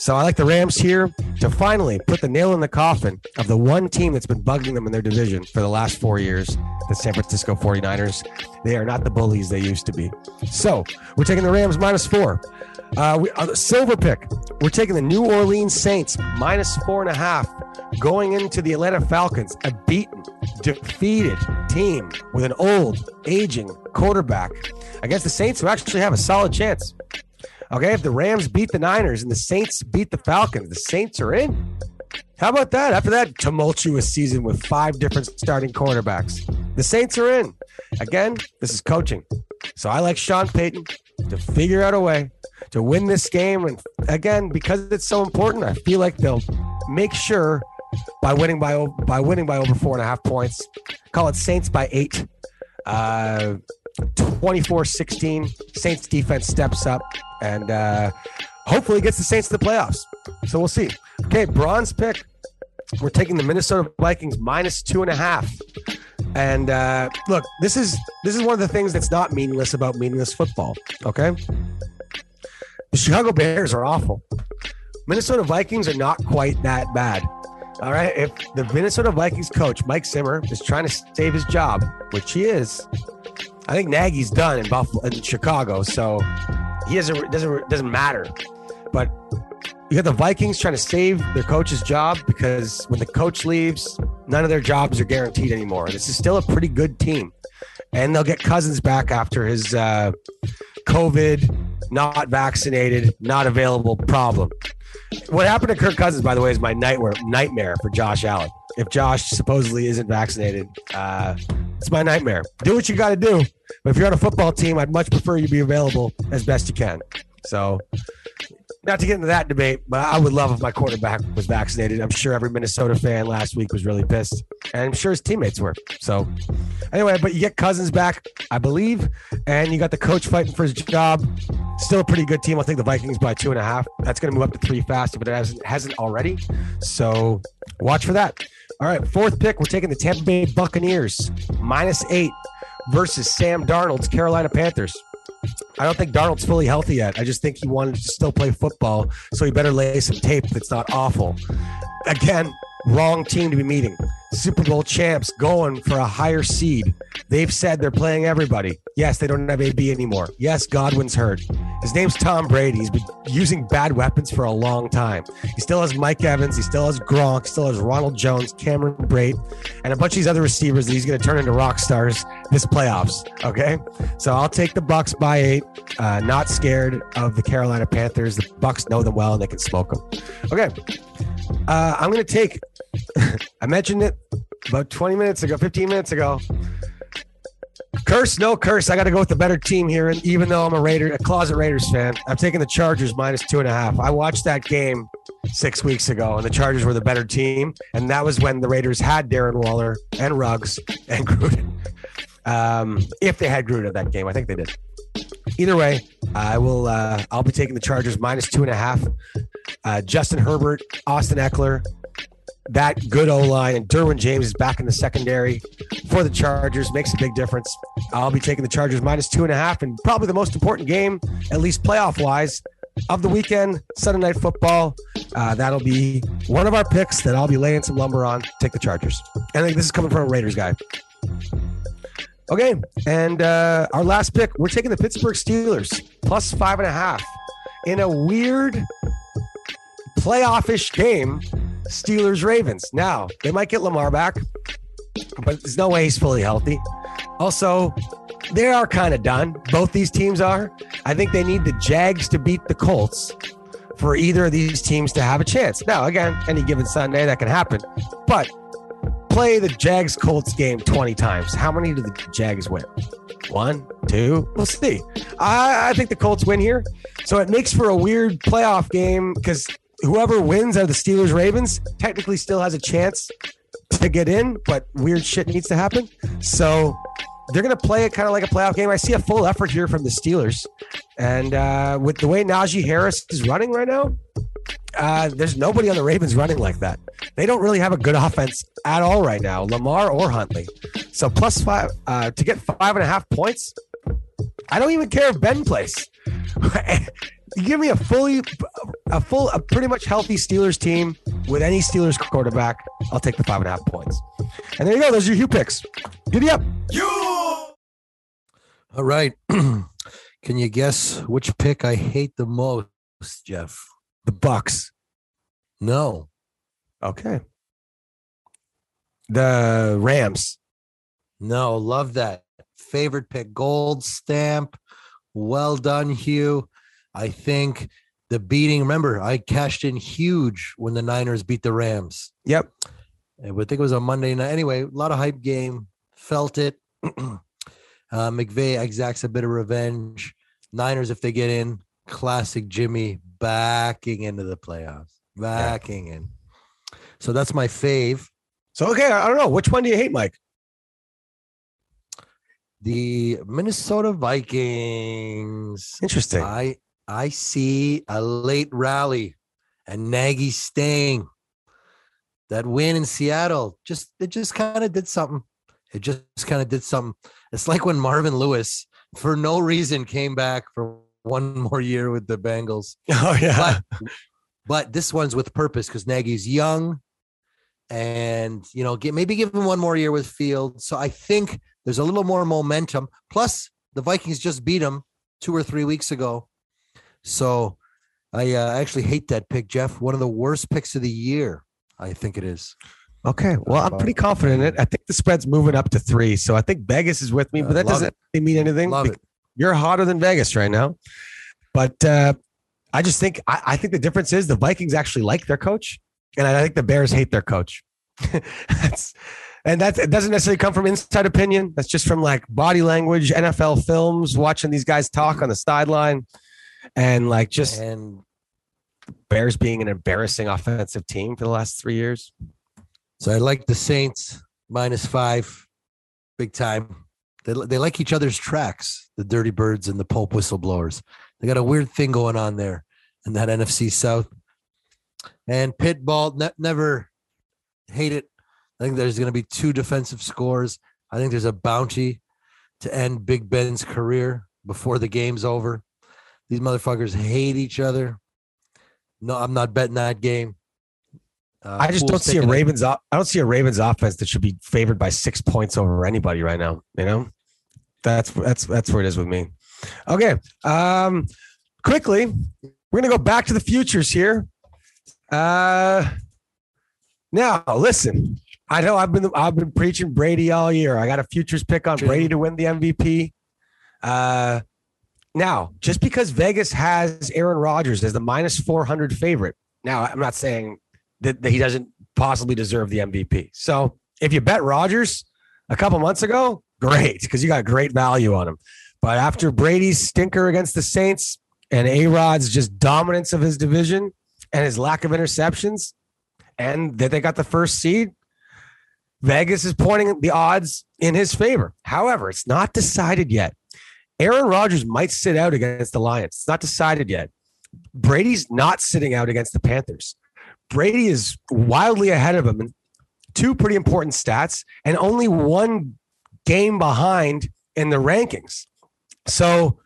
So I like the Rams here to finally put the nail in the coffin of the one team that's been bugging them in their division for the last four years, the San Francisco 49ers. They are not the bullies they used to be. So we're taking the Rams minus four. Uh, we, uh, silver pick. We're taking the New Orleans Saints minus four and a half going into the Atlanta Falcons, a beaten, defeated team with an old, aging quarterback against the Saints who actually have a solid chance. Okay, if the Rams beat the Niners and the Saints beat the Falcons, the Saints are in. How about that? After that tumultuous season with five different starting quarterbacks, the Saints are in. Again, this is coaching. So I like Sean Payton to figure out a way to win this game. And again, because it's so important, I feel like they'll make sure by winning by by winning by over four and a half points. Call it Saints by eight. Uh, 24-16. Saints defense steps up and uh, hopefully gets the Saints to the playoffs. So we'll see. Okay, bronze pick. We're taking the Minnesota Vikings minus two and a half. And uh, look, this is this is one of the things that's not meaningless about meaningless football. Okay, the Chicago Bears are awful. Minnesota Vikings are not quite that bad. All right, if the Minnesota Vikings coach Mike Zimmer is trying to save his job, which he is, I think Nagy's done in Buffalo in Chicago, so he doesn't doesn't doesn't matter. But you got the Vikings trying to save their coach's job because when the coach leaves, none of their jobs are guaranteed anymore. This is still a pretty good team, and they'll get Cousins back after his uh, COVID, not vaccinated, not available problem. What happened to Kirk Cousins, by the way, is my nightmare nightmare for Josh Allen. If Josh supposedly isn't vaccinated, uh, it's my nightmare. Do what you got to do, but if you're on a football team, I'd much prefer you be available as best you can. So, not to get into that debate, but I would love if my quarterback was vaccinated. I'm sure every Minnesota fan last week was really pissed, and I'm sure his teammates were. So, anyway, but you get Cousins back, I believe, and you got the coach fighting for his job. Still a pretty good team. I think the Vikings by two and a half. That's going to move up to three fast but it hasn't hasn't already. So, watch for that. All right, fourth pick. We're taking the Tampa Bay Buccaneers minus eight versus Sam Darnold's Carolina Panthers. I don't think Darnold's fully healthy yet. I just think he wanted to still play football, so he better lay some tape that's not awful. Again, wrong team to be meeting. Super Bowl champs going for a higher seed. They've said they're playing everybody. Yes, they don't have AB anymore. Yes, Godwin's hurt. His name's Tom Brady. He's been using bad weapons for a long time. He still has Mike Evans. He still has Gronk. Still has Ronald Jones, Cameron Brate, and a bunch of these other receivers that he's going to turn into rock stars this playoffs. Okay, so I'll take the Bucks by eight. Uh, not scared of the Carolina Panthers. The Bucks know them well and they can smoke them. Okay, uh, I'm going to take. (laughs) I mentioned it about 20 minutes ago, 15 minutes ago. Curse, no curse. I got to go with the better team here. And even though I'm a Raider, a closet Raiders fan, I'm taking the Chargers minus two and a half. I watched that game six weeks ago, and the Chargers were the better team. And that was when the Raiders had Darren Waller and Ruggs and (laughs) Gruden. Um, if they had Gruden at that game, I think they did. Either way, I will. Uh, I'll be taking the Chargers minus two and a half. Uh, Justin Herbert, Austin Ekeler, that good O line, and Derwin James is back in the secondary for the Chargers. Makes a big difference. I'll be taking the Chargers minus two and a half, and probably the most important game, at least playoff wise, of the weekend, Sunday night football. Uh, that'll be one of our picks that I'll be laying some lumber on. Take the Chargers. And I think this is coming from a Raiders guy. Okay, and uh, our last pick, we're taking the Pittsburgh Steelers plus five and a half in a weird playoff-ish game. Steelers Ravens. Now they might get Lamar back, but there's no way he's fully healthy. Also, they are kind of done. Both these teams are. I think they need the Jags to beat the Colts for either of these teams to have a chance. Now, again, any given Sunday that can happen, but play the Jags Colts game 20 times. How many do the Jags win? One, two, we'll see. I, I think the Colts win here. So it makes for a weird playoff game because whoever wins out of the Steelers Ravens technically still has a chance to get in, but weird shit needs to happen. So they're going to play it kind of like a playoff game. I see a full effort here from the Steelers. And uh, with the way Najee Harris is running right now, uh, there's nobody on the Ravens running like that. They don't really have a good offense at all right now, Lamar or Huntley. So plus five uh, to get five and a half points. I don't even care if Ben plays. (laughs) you give me a fully, a full, a pretty much healthy Steelers team with any Steelers quarterback. I'll take the five and a half points. And there you go. Those are your Hugh picks. Giddy up. You. All right. (clears throat) Can you guess which pick I hate the most, Jeff? The Bucks. No. Okay. The Rams. No, love that. Favorite pick, gold stamp. Well done, Hugh. I think the beating, remember, I cashed in huge when the Niners beat the Rams. Yep. I think it was a Monday night. Anyway, a lot of hype game. Felt it. (clears throat) uh, McVay exacts a bit of revenge. Niners, if they get in, classic Jimmy backing into the playoffs, backing in. So that's my fave. So okay, I don't know which one do you hate, Mike. The Minnesota Vikings. Interesting. I I see a late rally and Nagy staying. That win in Seattle just it just kind of did something. It just kind of did something. It's like when Marvin Lewis, for no reason, came back for one more year with the Bengals. (laughs) Oh yeah. But but this one's with purpose because Nagy's young, and you know, get, maybe give him one more year with Field. So I think there's a little more momentum. Plus, the Vikings just beat him two or three weeks ago. So I uh, actually hate that pick, Jeff. One of the worst picks of the year. I think it is. Okay. Well, I'm pretty confident in it. I think the spread's moving up to three. So I think Vegas is with me, but Uh, that love doesn't really mean anything. Love it. You're hotter than Vegas right now. But uh, I just think I, I think the difference is the Vikings actually like their coach, and I think the Bears hate their coach. (laughs) that's and that's it doesn't necessarily come from inside opinion. That's just from like body language, NFL films, watching these guys talk on the sideline, and like just And Bears being an embarrassing offensive team for the last three years. so I like the Saints minus five, big time. They, they like each other's tracks, the Dirty Birds and the Pulp Whistleblowers. They got a weird thing going on there in that NFC South. And Pitbull ne- never hate it. I think there's going to be two defensive scores. I think there's a bounty to end Big Ben's career before the game's over. These motherfuckers hate each other. No, I'm not betting that game. Uh, I just don't see a Ravens. o- I don't see a Ravens offense that should be favored by six points over anybody right now. You know, that's that's that's where it is with me. Okay, um, quickly, we're gonna go back to the futures here. Uh, now listen, I know I've been I've been preaching Brady all year. I got a futures pick on Brady to win the MVP. Uh, now just because Vegas has Aaron Rodgers as the minus four hundred favorite. Now I'm not saying that, that he doesn't possibly deserve the MVP. So if you bet Rodgers a couple months ago, great, because you got great value on him. But after Brady's stinker against the Saints and A Rod's just dominance of his division and his lack of interceptions, and that they got the first seed, Vegas is pointing the odds in his favor. However, it's not decided yet. Aaron Rodgers might sit out against the Lions. It's not decided yet. Brady's not sitting out against the Panthers. Brady is wildly ahead of him in two pretty important stats and only one game behind in the rankings. So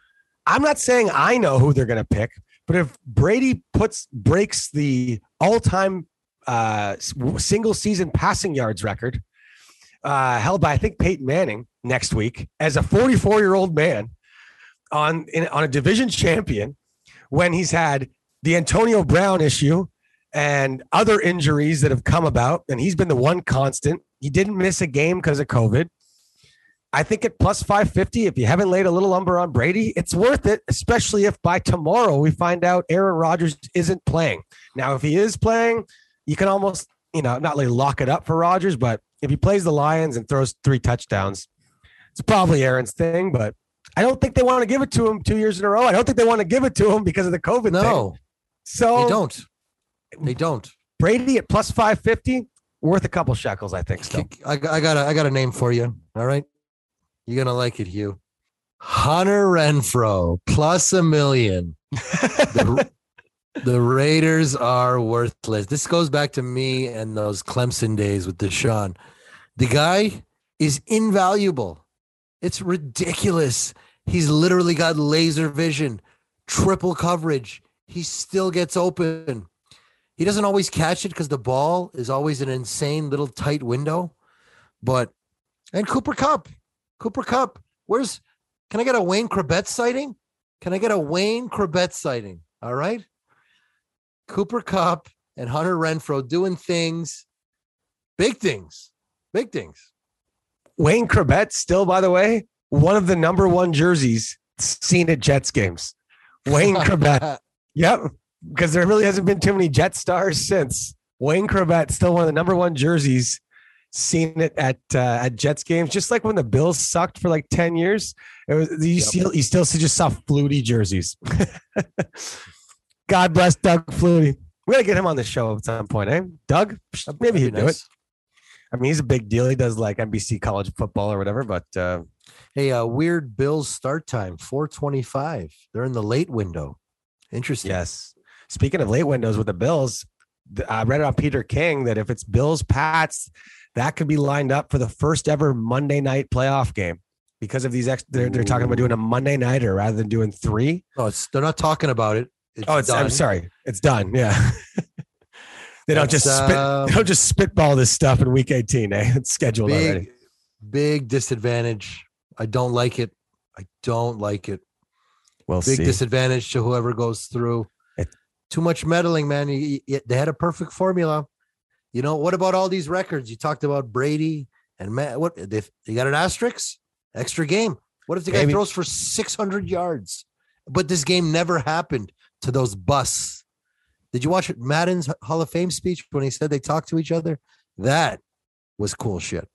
I'm not saying I know who they're going to pick, but if Brady puts breaks the all-time uh, single season passing yards record uh, held by I think Peyton Manning next week as a 44 year old man on in, on a division champion when he's had the Antonio Brown issue and other injuries that have come about, and he's been the one constant. He didn't miss a game because of COVID. I think at plus 550, if you haven't laid a little lumber on Brady, it's worth it, especially if by tomorrow we find out Aaron Rodgers isn't playing. Now, if he is playing, you can almost, you know, not really lock it up for Rodgers, but if he plays the Lions and throws three touchdowns, it's probably Aaron's thing, but I don't think they want to give it to him two years in a row. I don't think they want to give it to him because of the COVID thing. No, So they don't. They don't. Brady at plus 550, worth a couple shekels, I think. Still. I, I got a, I got a name for you. All right. You're going to like it, Hugh. Hunter Renfrow plus a million. The, (laughs) the Raiders are worthless. This goes back to me and those Clemson days with Deshaun. The guy is invaluable. It's ridiculous. He's literally got laser vision, triple coverage. He still gets open. He doesn't always catch it because the ball is always an insane little tight window. But and Cooper Kupp, Cooper Kupp, where's can I get a Wayne Chrebet sighting? Can I get a Wayne Chrebet sighting? All right. Cooper Kupp and Hunter Renfrow doing things, big things, big things. Wayne Chrebet, still, by the way, one of the number one jerseys seen at Jets games. Wayne Chrebet. (laughs) Yep. Because there really hasn't been too many Jet stars since. Wayne Chrebet, still one of the number one jerseys seen it at uh, at Jets games, just like when the Bills sucked for like 10 years. It was you Yep. still you still just saw Flutie jerseys. (laughs) God bless Doug Flutie. We gotta get him on the show at some point, eh? Doug? Maybe he'd do it. I mean, he's a big deal. He does like NBC college football or whatever, but uh, Hey, uh, weird Bills start time, 425. They're in the late window. Interesting. yes. Speaking of late windows with the Bills, I read it on Peter King that if it's Bills Pats, that could be lined up for the first ever Monday night playoff game because of these. Ex- they're, they're talking about doing a Monday nighter rather than doing three. No, it's they're not talking about it. It's oh, it's, I'm sorry, it's done. Yeah. (laughs) they don't That's, just spit. um, they don't just spitball this stuff in week 18. Eh? It's scheduled already. Big, big disadvantage. I don't like it. I don't like it. We'll Big see. disadvantage to whoever goes through. It- Too much meddling, man. You- you- they had a perfect formula. You know what about all these records? You talked about Brady and Matt. What they, they got an asterisk? Extra game. What if the guy Maybe. throws for 600 yards? But this game never happened to those busts. Did you watch Madden's Hall of Fame speech when he said they talked to each other? That was cool shit.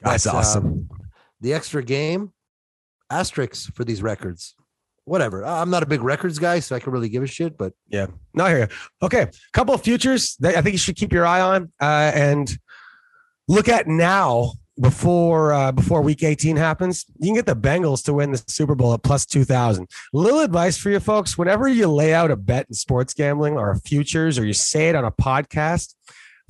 That's But, awesome. um, the extra game, asterisks for these records. Whatever. I'm not a big records guy, so I can really give a shit. But Yeah. No, I hear you. Okay. Couple of futures that I think you should keep your eye on uh, and look at now before uh, before week 18 happens. You can get the Bengals to win the Super Bowl at plus 2000. Little advice for you folks whenever you lay out a bet in sports gambling or futures or you say it on a podcast,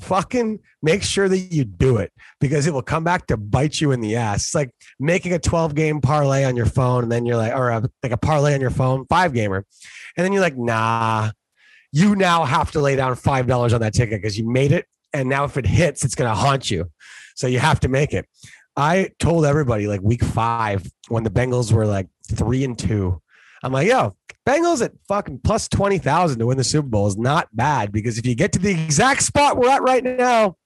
fucking make sure that you do it because it will come back to bite you in the ass. It's like making a 12 game parlay on your phone and then you're like, or a, like a parlay on your phone, five gamer. And then you're like, nah, you now have to lay down five dollars on that ticket because you made it, and now if it hits, it's gonna haunt you. So you have to make it. I told everybody like week five when the Bengals were like three and two. I'm like, yo, Bengals at fucking plus twenty thousand to win the Super Bowl is not bad because if you get to the exact spot we're at right now,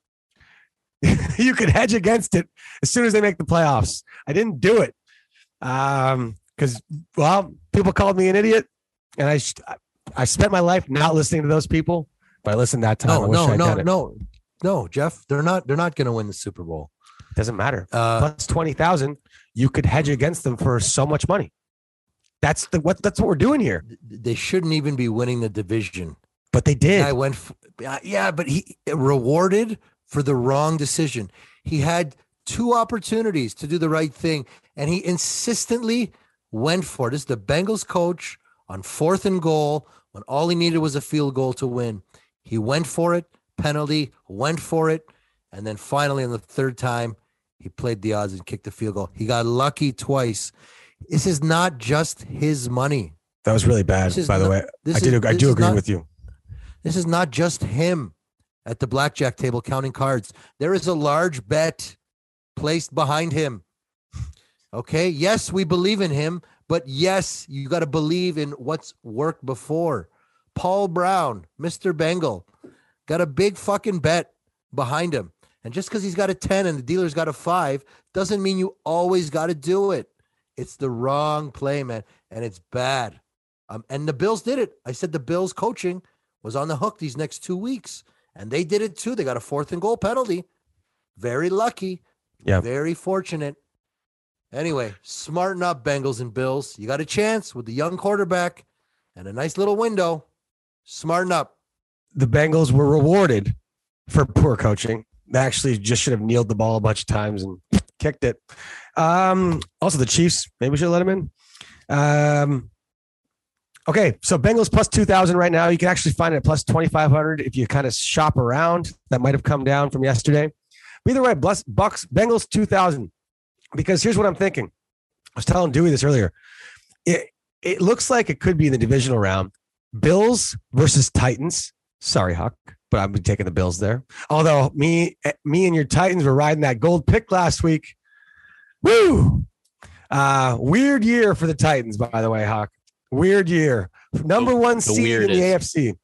(laughs) you could hedge against it as soon as they make the playoffs. I didn't do it um because well, people called me an idiot, and I I spent my life not listening to those people, but I listened that time. I no, no, no, no, no, Jeff. They're not. They're not going to win the Super Bowl. doesn't matter. Uh, Plus twenty thousand, you could hedge against them for so much money. That's the what. That's what we're doing here. they shouldn't even be winning the division. But they did. I went. yeah, but he rewarded for the wrong decision. He had two opportunities to do the right thing, and he insistently went for it. This is the Bengals coach on fourth and goal when all he needed was a field goal to win. He went for it, penalty, went for it, and then finally on the third time, he played the odds and kicked the field goal. He got lucky twice. This is not just his money. that was really bad. By the way, I is- I do agree not- with you. This is not just him at the blackjack table counting cards. There is a large bet placed behind him. Okay. Yes, we believe in him, but yes, you got to believe in what's worked before. Paul Brown, Mr. Bengal, got a big fucking bet behind him. And just because he's got a 10 and the dealer's got a five doesn't mean you always got to do it. It's the wrong play, man. And it's bad. Um, and the Bills did it. I said the Bills coaching was on the hook these next two weeks. And they did it too. They got a fourth and goal penalty. Very lucky. Yeah. Very fortunate. Anyway, smarten up, Bengals and Bills. You got a chance with the young quarterback and a nice little window. Smarten up. The Bengals were rewarded for poor coaching. They actually just should have kneeled the ball a bunch of times and kicked it. Um, also, the Chiefs, maybe we should let them in. Um, okay, so Bengals plus 2,000 right now. You can actually find it plus 2,500 if you kind of shop around. That might have come down from yesterday. But either way, bless, Bucks, Bengals 2,000. Because here's what I'm thinking. I was telling Dewey this earlier. It, it looks like it could be in the divisional round. Bills versus Titans. Sorry, Huck, but I've been taking the Bills there. Although me, me and your Titans were riding that gold pick last week. Woo! Uh, weird year for the Titans, by the way, Hawk. Weird year. Number one the seed in the AFC.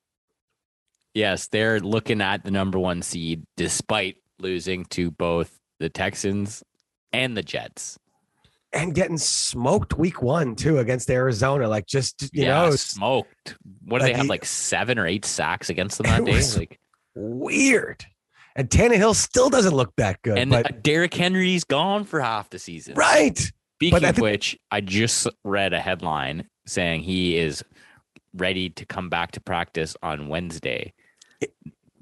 Yes, they're looking at the number one seed despite losing to both the Texans and the Jets. And getting smoked week one, too, against Arizona. Like, just, you yeah, know, smoked. What do like they have? he- Like seven or eight sacks against them (laughs) that day? Like, weird. And Tannehill still doesn't look that good. and but uh, Derrick Henry's gone for half the season. right. Speaking I of think- which, I just read a headline saying he is ready to come back to practice on Wednesday.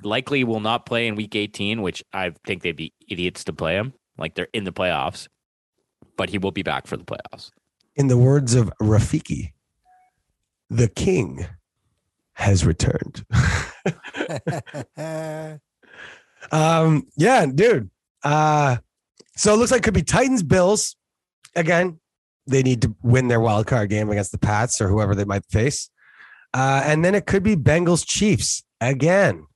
Likely will not play in week 18, which I think they'd be idiots to play him. Like they're in the playoffs, but he will be back for the playoffs. In the words of Rafiki, the king has returned. (laughs) Um, yeah, dude. Uh, so it looks like it could be Titans Bills. Again, they need to win their wild card game against the Pats or whoever they might face. Uh, and then it could be Bengals Chiefs again.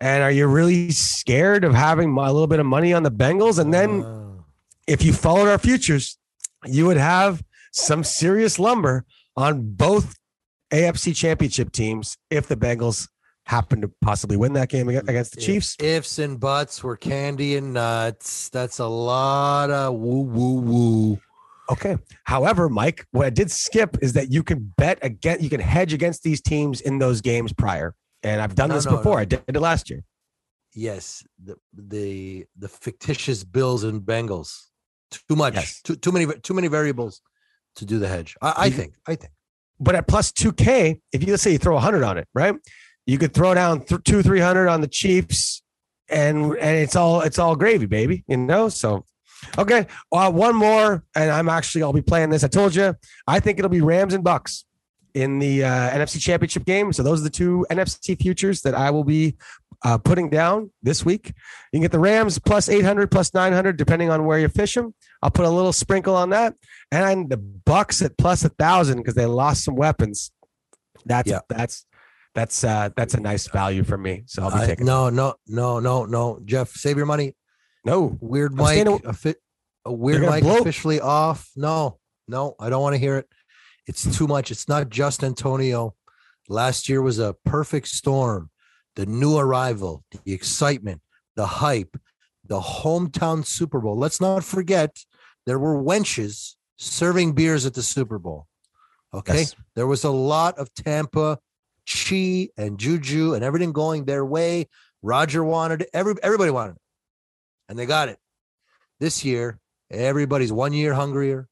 And are you really scared of having a little bit of money on the Bengals? And then Oh. If you followed our futures, you would have some serious lumber on both AFC championship teams if the Bengals happen to possibly win that game against the If Chiefs. Ifs and buts were candy and nuts. That's a lot of woo woo woo. Okay. However, Mike, what I did skip is that you can bet against, you can hedge against these teams in those games prior. And I've done No, this no, before. no. I did it last year. Yes, the the the fictitious Bills and Bengals. Too much. Yes. Too too many too many variables to do the hedge. I, I think. I think. But at plus 2K, if you let's say you throw 100 on it, right? You could throw down th- two, 300 on the Chiefs and and it's all it's all gravy, baby, you know? So, okay. Uh, one more. And I'm actually, I'll be playing this. I told you, I think it'll be Rams and Bucks in the uh, NFC Championship game. So those are the two NFC futures that I will be uh, putting down this week. You can get the Rams plus 800, plus 900, depending on where you fish them. I'll put a little sprinkle on that, and the Bucks at plus a thousand because they lost some weapons. That's Yeah. that's that's uh, that's a nice value for me. So I'll be taking. no, no, no, no, no. Jeff, save your money. no, Weird Mike. A, fi- a weird Mike blow- officially off. No, no, I don't want to hear it. It's too much. It's not just Antonio. Last year was a perfect storm. The new arrival, the excitement, the hype, the hometown Super Bowl. Let's not forget there were wenches serving beers at the Super Bowl. Okay. Yes. There was a lot of Tampa chi and juju and everything going their way. Roger wanted it. Every, everybody wanted it. And they got it. This year, everybody's one year hungrier.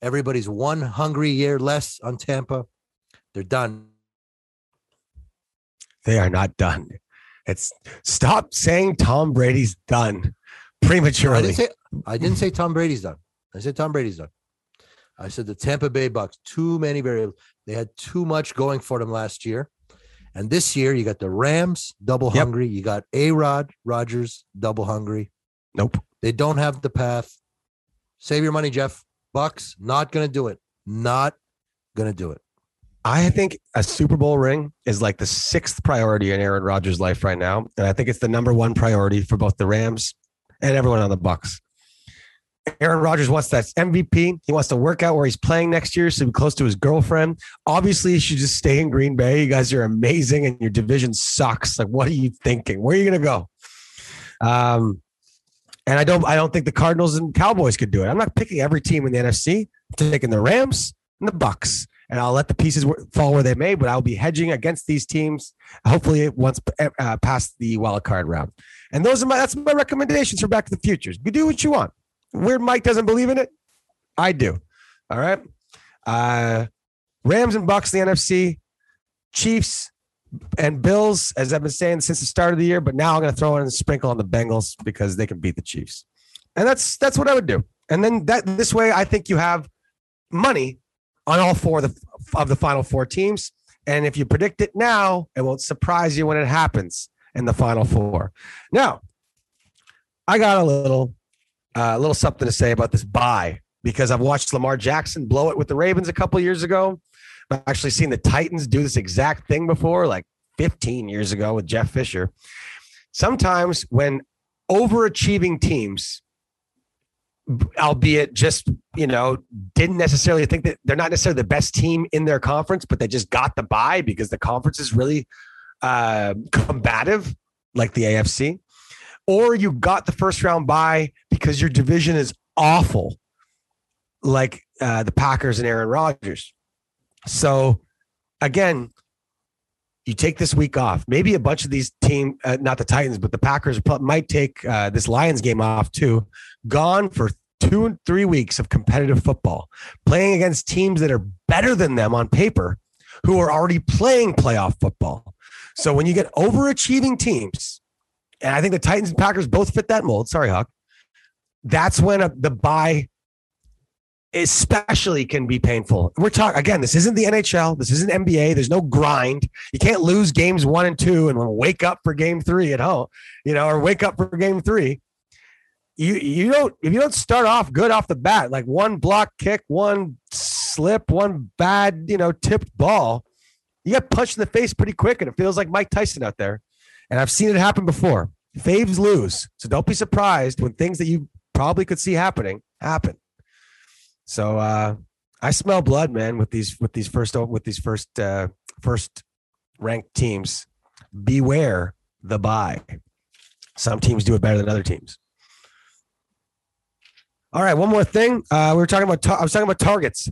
Everybody's one hungry year less on Tampa. They're done. They are not done. It's stop saying Tom Brady's done I prematurely. didn't say I didn't say Tom Brady's done. I said Tom Brady's done. I said the Tampa Bay Bucks, too many variables. They had too much going for them last year. And this year you got the Rams double Yep. hungry. You got A Rod Rodgers double hungry. nope. They don't have the path. Save your money, Jeff. Bucks not gonna do it. Not gonna do it. I think a Super Bowl ring is like the sixth priority in Aaron Rodgers' life right now, and I think it's the number one priority for both the Rams and everyone on the Bucks. Aaron Rodgers wants that MVP. He wants to work out where he's playing next year, so he's close to his girlfriend. Obviously, he should just stay in Green Bay. You guys are amazing, and your division sucks. Like, what are you thinking? Where are you going to go? Um, And I don't I don't think the Cardinals and Cowboys could do it. I'm not picking every team in the NFC. I'm taking the Rams and the Bucks. And I'll let the pieces fall where they may, but I'll be hedging against these teams. Hopefully, once uh, past the wild card round. And those are my that's my recommendations for Back to the Futures. You do what you want. Weird Mike doesn't believe in it. I do. All right. Uh, Rams and Bucks, the NFC, Chiefs and Bills, as I've been saying since the start of the year. But now I'm going to throw in a sprinkle on the Bengals because they can beat the Chiefs, and that's that's what I would do. And then that this way, I think you have money on all four of the of the final four teams. And if you predict it now, it won't surprise you when it happens in the final four. Now, I got a little uh, a little something to say about this bye because I've watched Lamar Jackson blow it with the Ravens a couple years ago. I've actually seen the Titans do this exact thing before, like 15 years ago with Jeff Fisher. Sometimes when overachieving teams, albeit just, you know, didn't necessarily think that they're not necessarily the best team in their conference, but they just got the bye because the conference is really uh, combative, like the AFC. Or you got the first round bye because your division is awful, like uh, the Packers and Aaron Rodgers. So again, you take this week off. Maybe a bunch of these team, uh, not the Titans, but the Packers might take uh, this Lions game off too. Gone for two and three weeks of competitive football, playing against teams that are better than them on paper, who are already playing playoff football. So when you get overachieving teams, and I think the Titans and Packers both fit that mold. Sorry, Huck. That's when a, the bye especially can be painful. We're talking again, this isn't the NHL, this isn't NBA, there's no grind. You can't lose games one and two and wake up for game three at home, you know, or wake up for game three. You you don't if you don't start off good off the bat, like one block kick, one slip, one bad, you know, tipped ball, you get punched in the face pretty quick, and it feels like Mike Tyson out there. And I've seen it happen before. Faves lose. So don't be surprised when things that you probably could see happening happen. So uh, I smell blood, man, with these with these first with these first uh, first ranked teams. Beware the bye. Some teams do it better than other teams. All right, one more thing. Uh, we were talking about. I was talking about targets.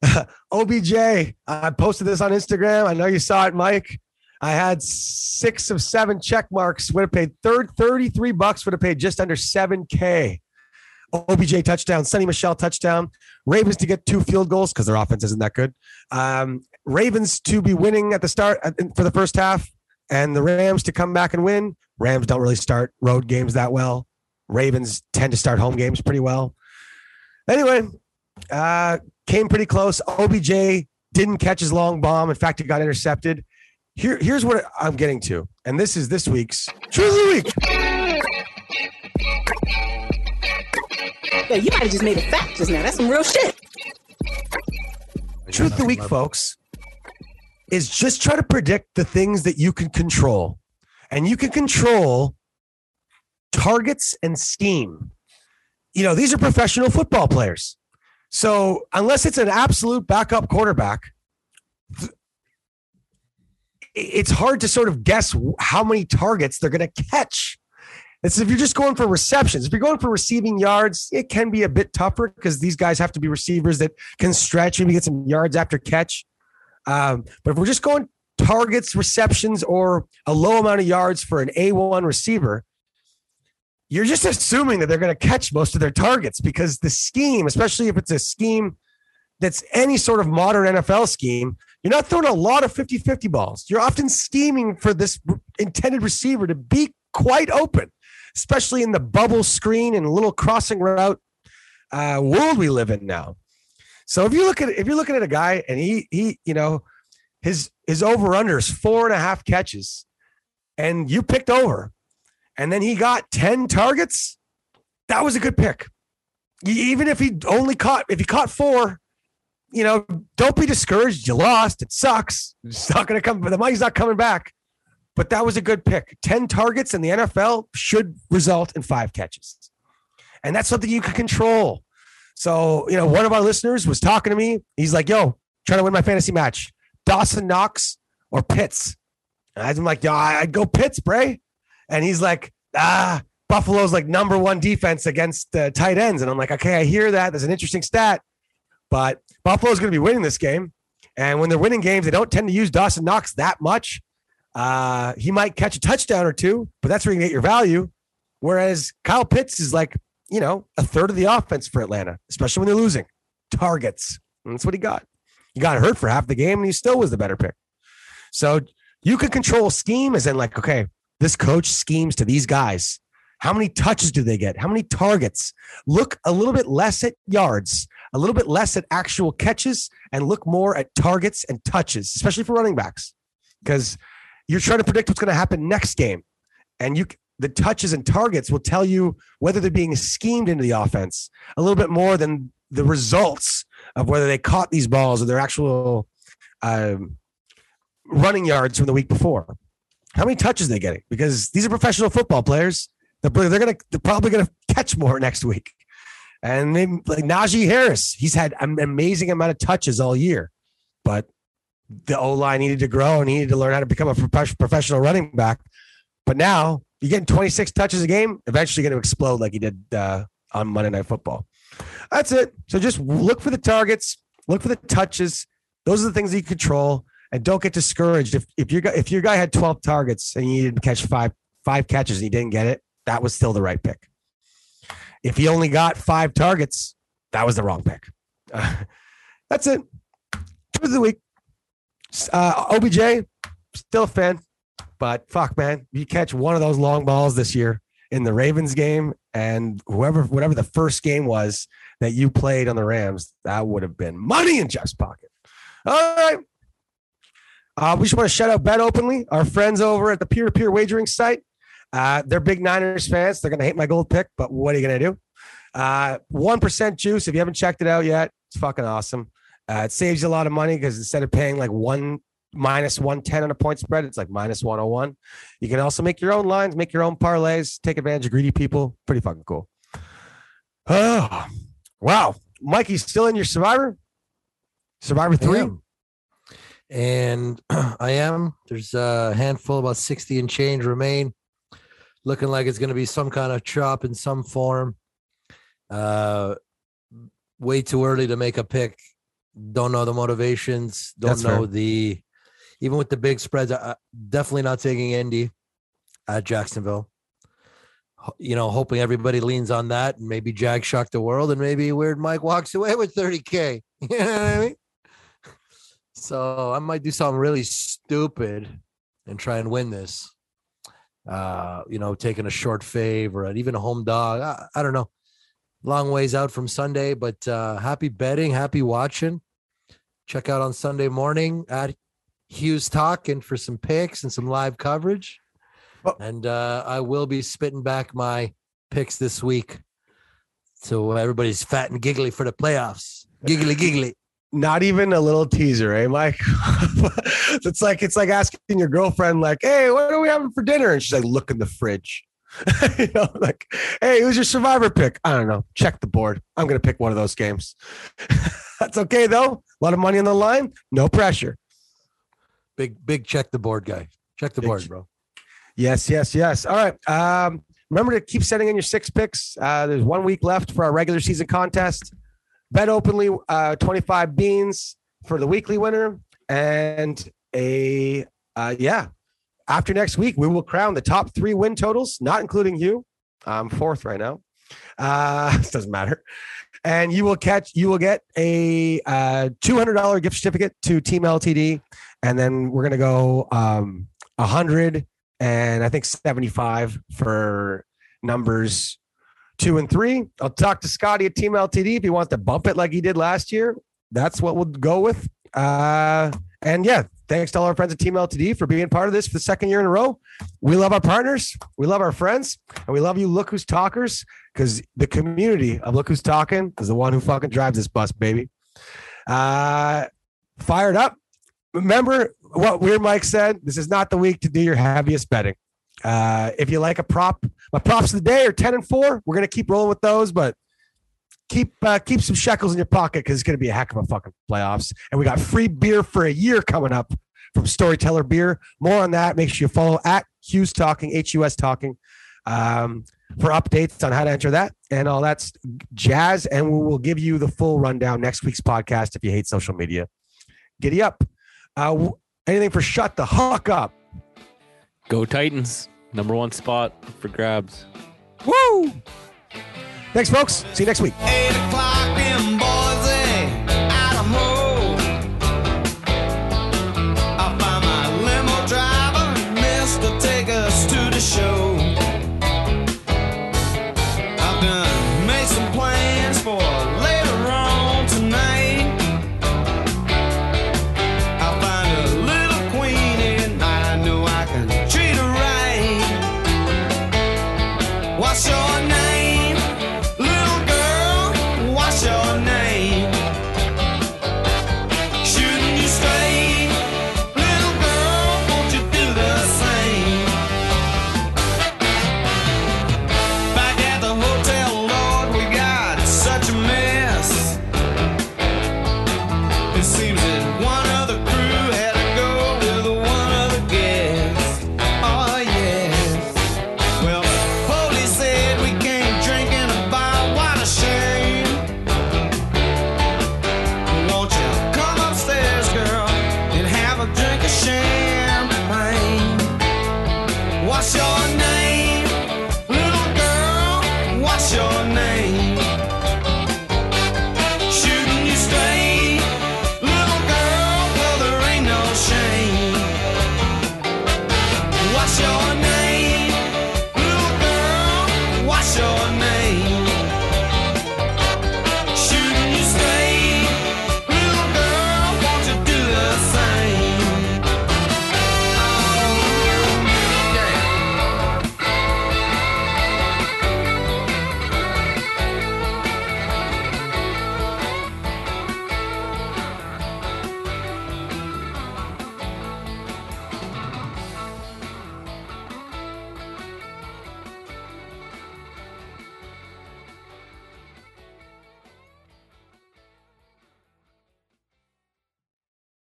(laughs) OBJ. I posted this on Instagram. I know you saw it, Mike. I had six of seven check marks. Would have paid third 33 bucks. Would have paid just under 7K. OBJ touchdown, Sony Michel touchdown. Ravens to get two field goals because their offense isn't that good. Um, Ravens to be winning at the start uh, for the first half, and the Rams to come back and win. Rams don't really start road games that well. Ravens tend to start home games pretty well. Anyway, uh, came pretty close. OBJ didn't catch his long bomb. In fact, it got intercepted. Here, here's what I'm getting to, and this is this week's Truth of the Week. Yeah, you might have just made a fact just now. That's some real shit. Truth the week, folks, is just try to predict the things that you can control. And you can control targets and scheme. You know, these are professional football players. So unless it's an absolute backup quarterback, it's hard to sort of guess how many targets they're going to catch. It's if you're just going for receptions. If you're going for receiving yards, it can be a bit tougher because these guys have to be receivers that can stretch, maybe get some yards after catch. Um, but if we're just going targets, receptions, or a low amount of yards for an A1 receiver, you're just assuming that they're going to catch most of their targets because the scheme, especially if it's a scheme that's any sort of modern NFL scheme, you're not throwing a lot of 50 50 balls. You're often scheming for this intended receiver to be quite open especially in the bubble screen and little crossing route uh, world we live in now. So if you look at if you're looking at a guy and he he you know his his over under is four and a half catches, and you picked over, and then he got ten targets, that was a good pick. Even if he only caught if he caught four, you know, don't be discouraged. You lost. It sucks. It's not going to come. The money's not coming back but that was a good pick. 10 targets in the NFL should result in five catches. And that's something you can control. So, you know, one of our listeners was talking to me. He's like, yo, trying to win my fantasy match. Dawson Knox or Pitts. And I'm like, yo, I'd go Pitts, Bray. And he's like, ah, Buffalo's like number one defense against uh, tight ends. And I'm like, okay, I hear that. There's an interesting stat, but Buffalo's going to be winning this game. And when they're winning games, they don't tend to use Dawson Knox that much. Uh, he might catch a touchdown or two, but that's where you get your value. Whereas Kyle Pitts is like, you know, a third of the offense for Atlanta, especially when they're losing targets. And that's what he got. He got hurt for half the game and he still was the better pick. So you can control scheme as in like, okay, this coach schemes to these guys. How many touches do they get? How many targets? Look a little bit less at yards, a little bit less at actual catches, and look more at targets and touches, especially for running backs, because you're trying to predict what's going to happen next game, and you the touches and targets will tell you whether they're being schemed into the offense a little bit more than the results of whether they caught these balls or their actual um, running yards from the week before. How many touches they getting? Because these are professional football players. They're, they're gonna they're probably gonna catch more (laughs) next week. And maybe like Najee Harris, he's had an amazing amount of touches all year, but the O line needed to grow and he needed to learn how to become a prof- professional running back. But now you're getting 26 touches a game, eventually going to explode like he did uh, on Monday Night Football. That's it. So just look for the targets, look for the touches. Those are the things that you control, and don't get discouraged if if your if your guy had 12 targets and you didn't catch five five catches and he didn't get it, that was still the right pick. If he only got five targets, that was the wrong pick. Uh, (laughs) that's it. Truth of the week. Uh, OBJ, still a fan, but fuck, man, you catch one of those long balls this year in the Ravens game, and whoever, whatever the first game was that you played on the Rams, that would have been money in Jeff's pocket. All right. Uh, we just want to shout out Bet Openly, our friends over at the peer to peer wagering site. Uh, they're big Niners fans. They're going to hate my gold pick, but what are you going to do? Uh, 1% juice. If you haven't checked it out yet, it's fucking awesome. Uh, it saves you a lot of money because instead of paying like one minus 110 on a point spread, it's like minus 101. You can also make your own lines, make your own parlays, take advantage of greedy people. Pretty fucking cool. Oh, (sighs) wow. Mikey's still in your Survivor? Survivor 3? And (clears throat) I am. There's a handful, about 60 and change remain. Looking like it's going to be some kind of chop in some form. Uh, way too early to make a pick. Don't know the motivations. Don't That's know fair. the, even with the big spreads, I, definitely not taking Indy at Jacksonville. You know, hoping everybody leans on that and maybe Jag shock the world and maybe Weird Mike walks away with 30K. (laughs) You know what I mean? So I might do something really stupid and try and win this. Uh, you know, taking a short fave or even a home dog. I, I don't know. Long ways out from Sunday, but uh, happy betting, happy watching. Check out on Sunday morning at Hughes Talk and for some picks and some live coverage. Oh. And uh, I will be spitting back my picks this week. So everybody's fat and giggly for the playoffs. Giggly, giggly. Not even a little teaser, eh, Mike? (laughs) it's like it's like asking your girlfriend, like, "Hey, what are we having for dinner?" And she's like, "Look in the fridge." (laughs) you know, like, "Hey, who's your survivor pick?" I don't know. Check the board. I'm gonna pick one of those games. (laughs) That's okay though. A lot of money on the line. No pressure. Big, big check the board guy. Check the Big board, bro. Yes, yes, yes. All right. Um, remember to keep sending in your six picks. Uh, there's one week left for our regular season contest. Bet openly uh, 25 beans for the weekly winner. And a, uh, yeah, after next week, we will crown the top three win totals, not including you. I'm fourth right now. Uh, it (laughs) doesn't matter. And you will catch, you will get a uh, $200 gift certificate to Team LTD. And then we're going to go um, 100 and I think 75 for numbers two and three. I'll talk to Scotty at Team LTD if he wants to bump it like he did last year. That's what we'll go with. Uh, and yeah, thanks to all our friends at Team LTD for being part of this for the second year in a row. We love our partners, we love our friends, and we love you, Look Who's Talkers, because the community of Look Who's Talking is the one who fucking drives this bus, baby. Uh, fired up. Remember what Weird Mike said? This is not the week to do your heaviest betting. Uh, if you like a prop, my props of the day are 10 and 4. We're going to keep rolling with those, but keep uh, keep some shekels in your pocket because it's going to be a heck of a fucking playoffs. And we got free beer for a year coming up from Storyteller Beer. More on that. Make sure you follow at Hughes Talking, H U S Talking. Um, for updates on how to enter that and all that jazz. And we will give you the full rundown next week's podcast if you hate social media. Giddy up. Uh, anything for shut the huck up. Go Titans. Number one spot for grabs. Woo! Thanks, folks. See you next week.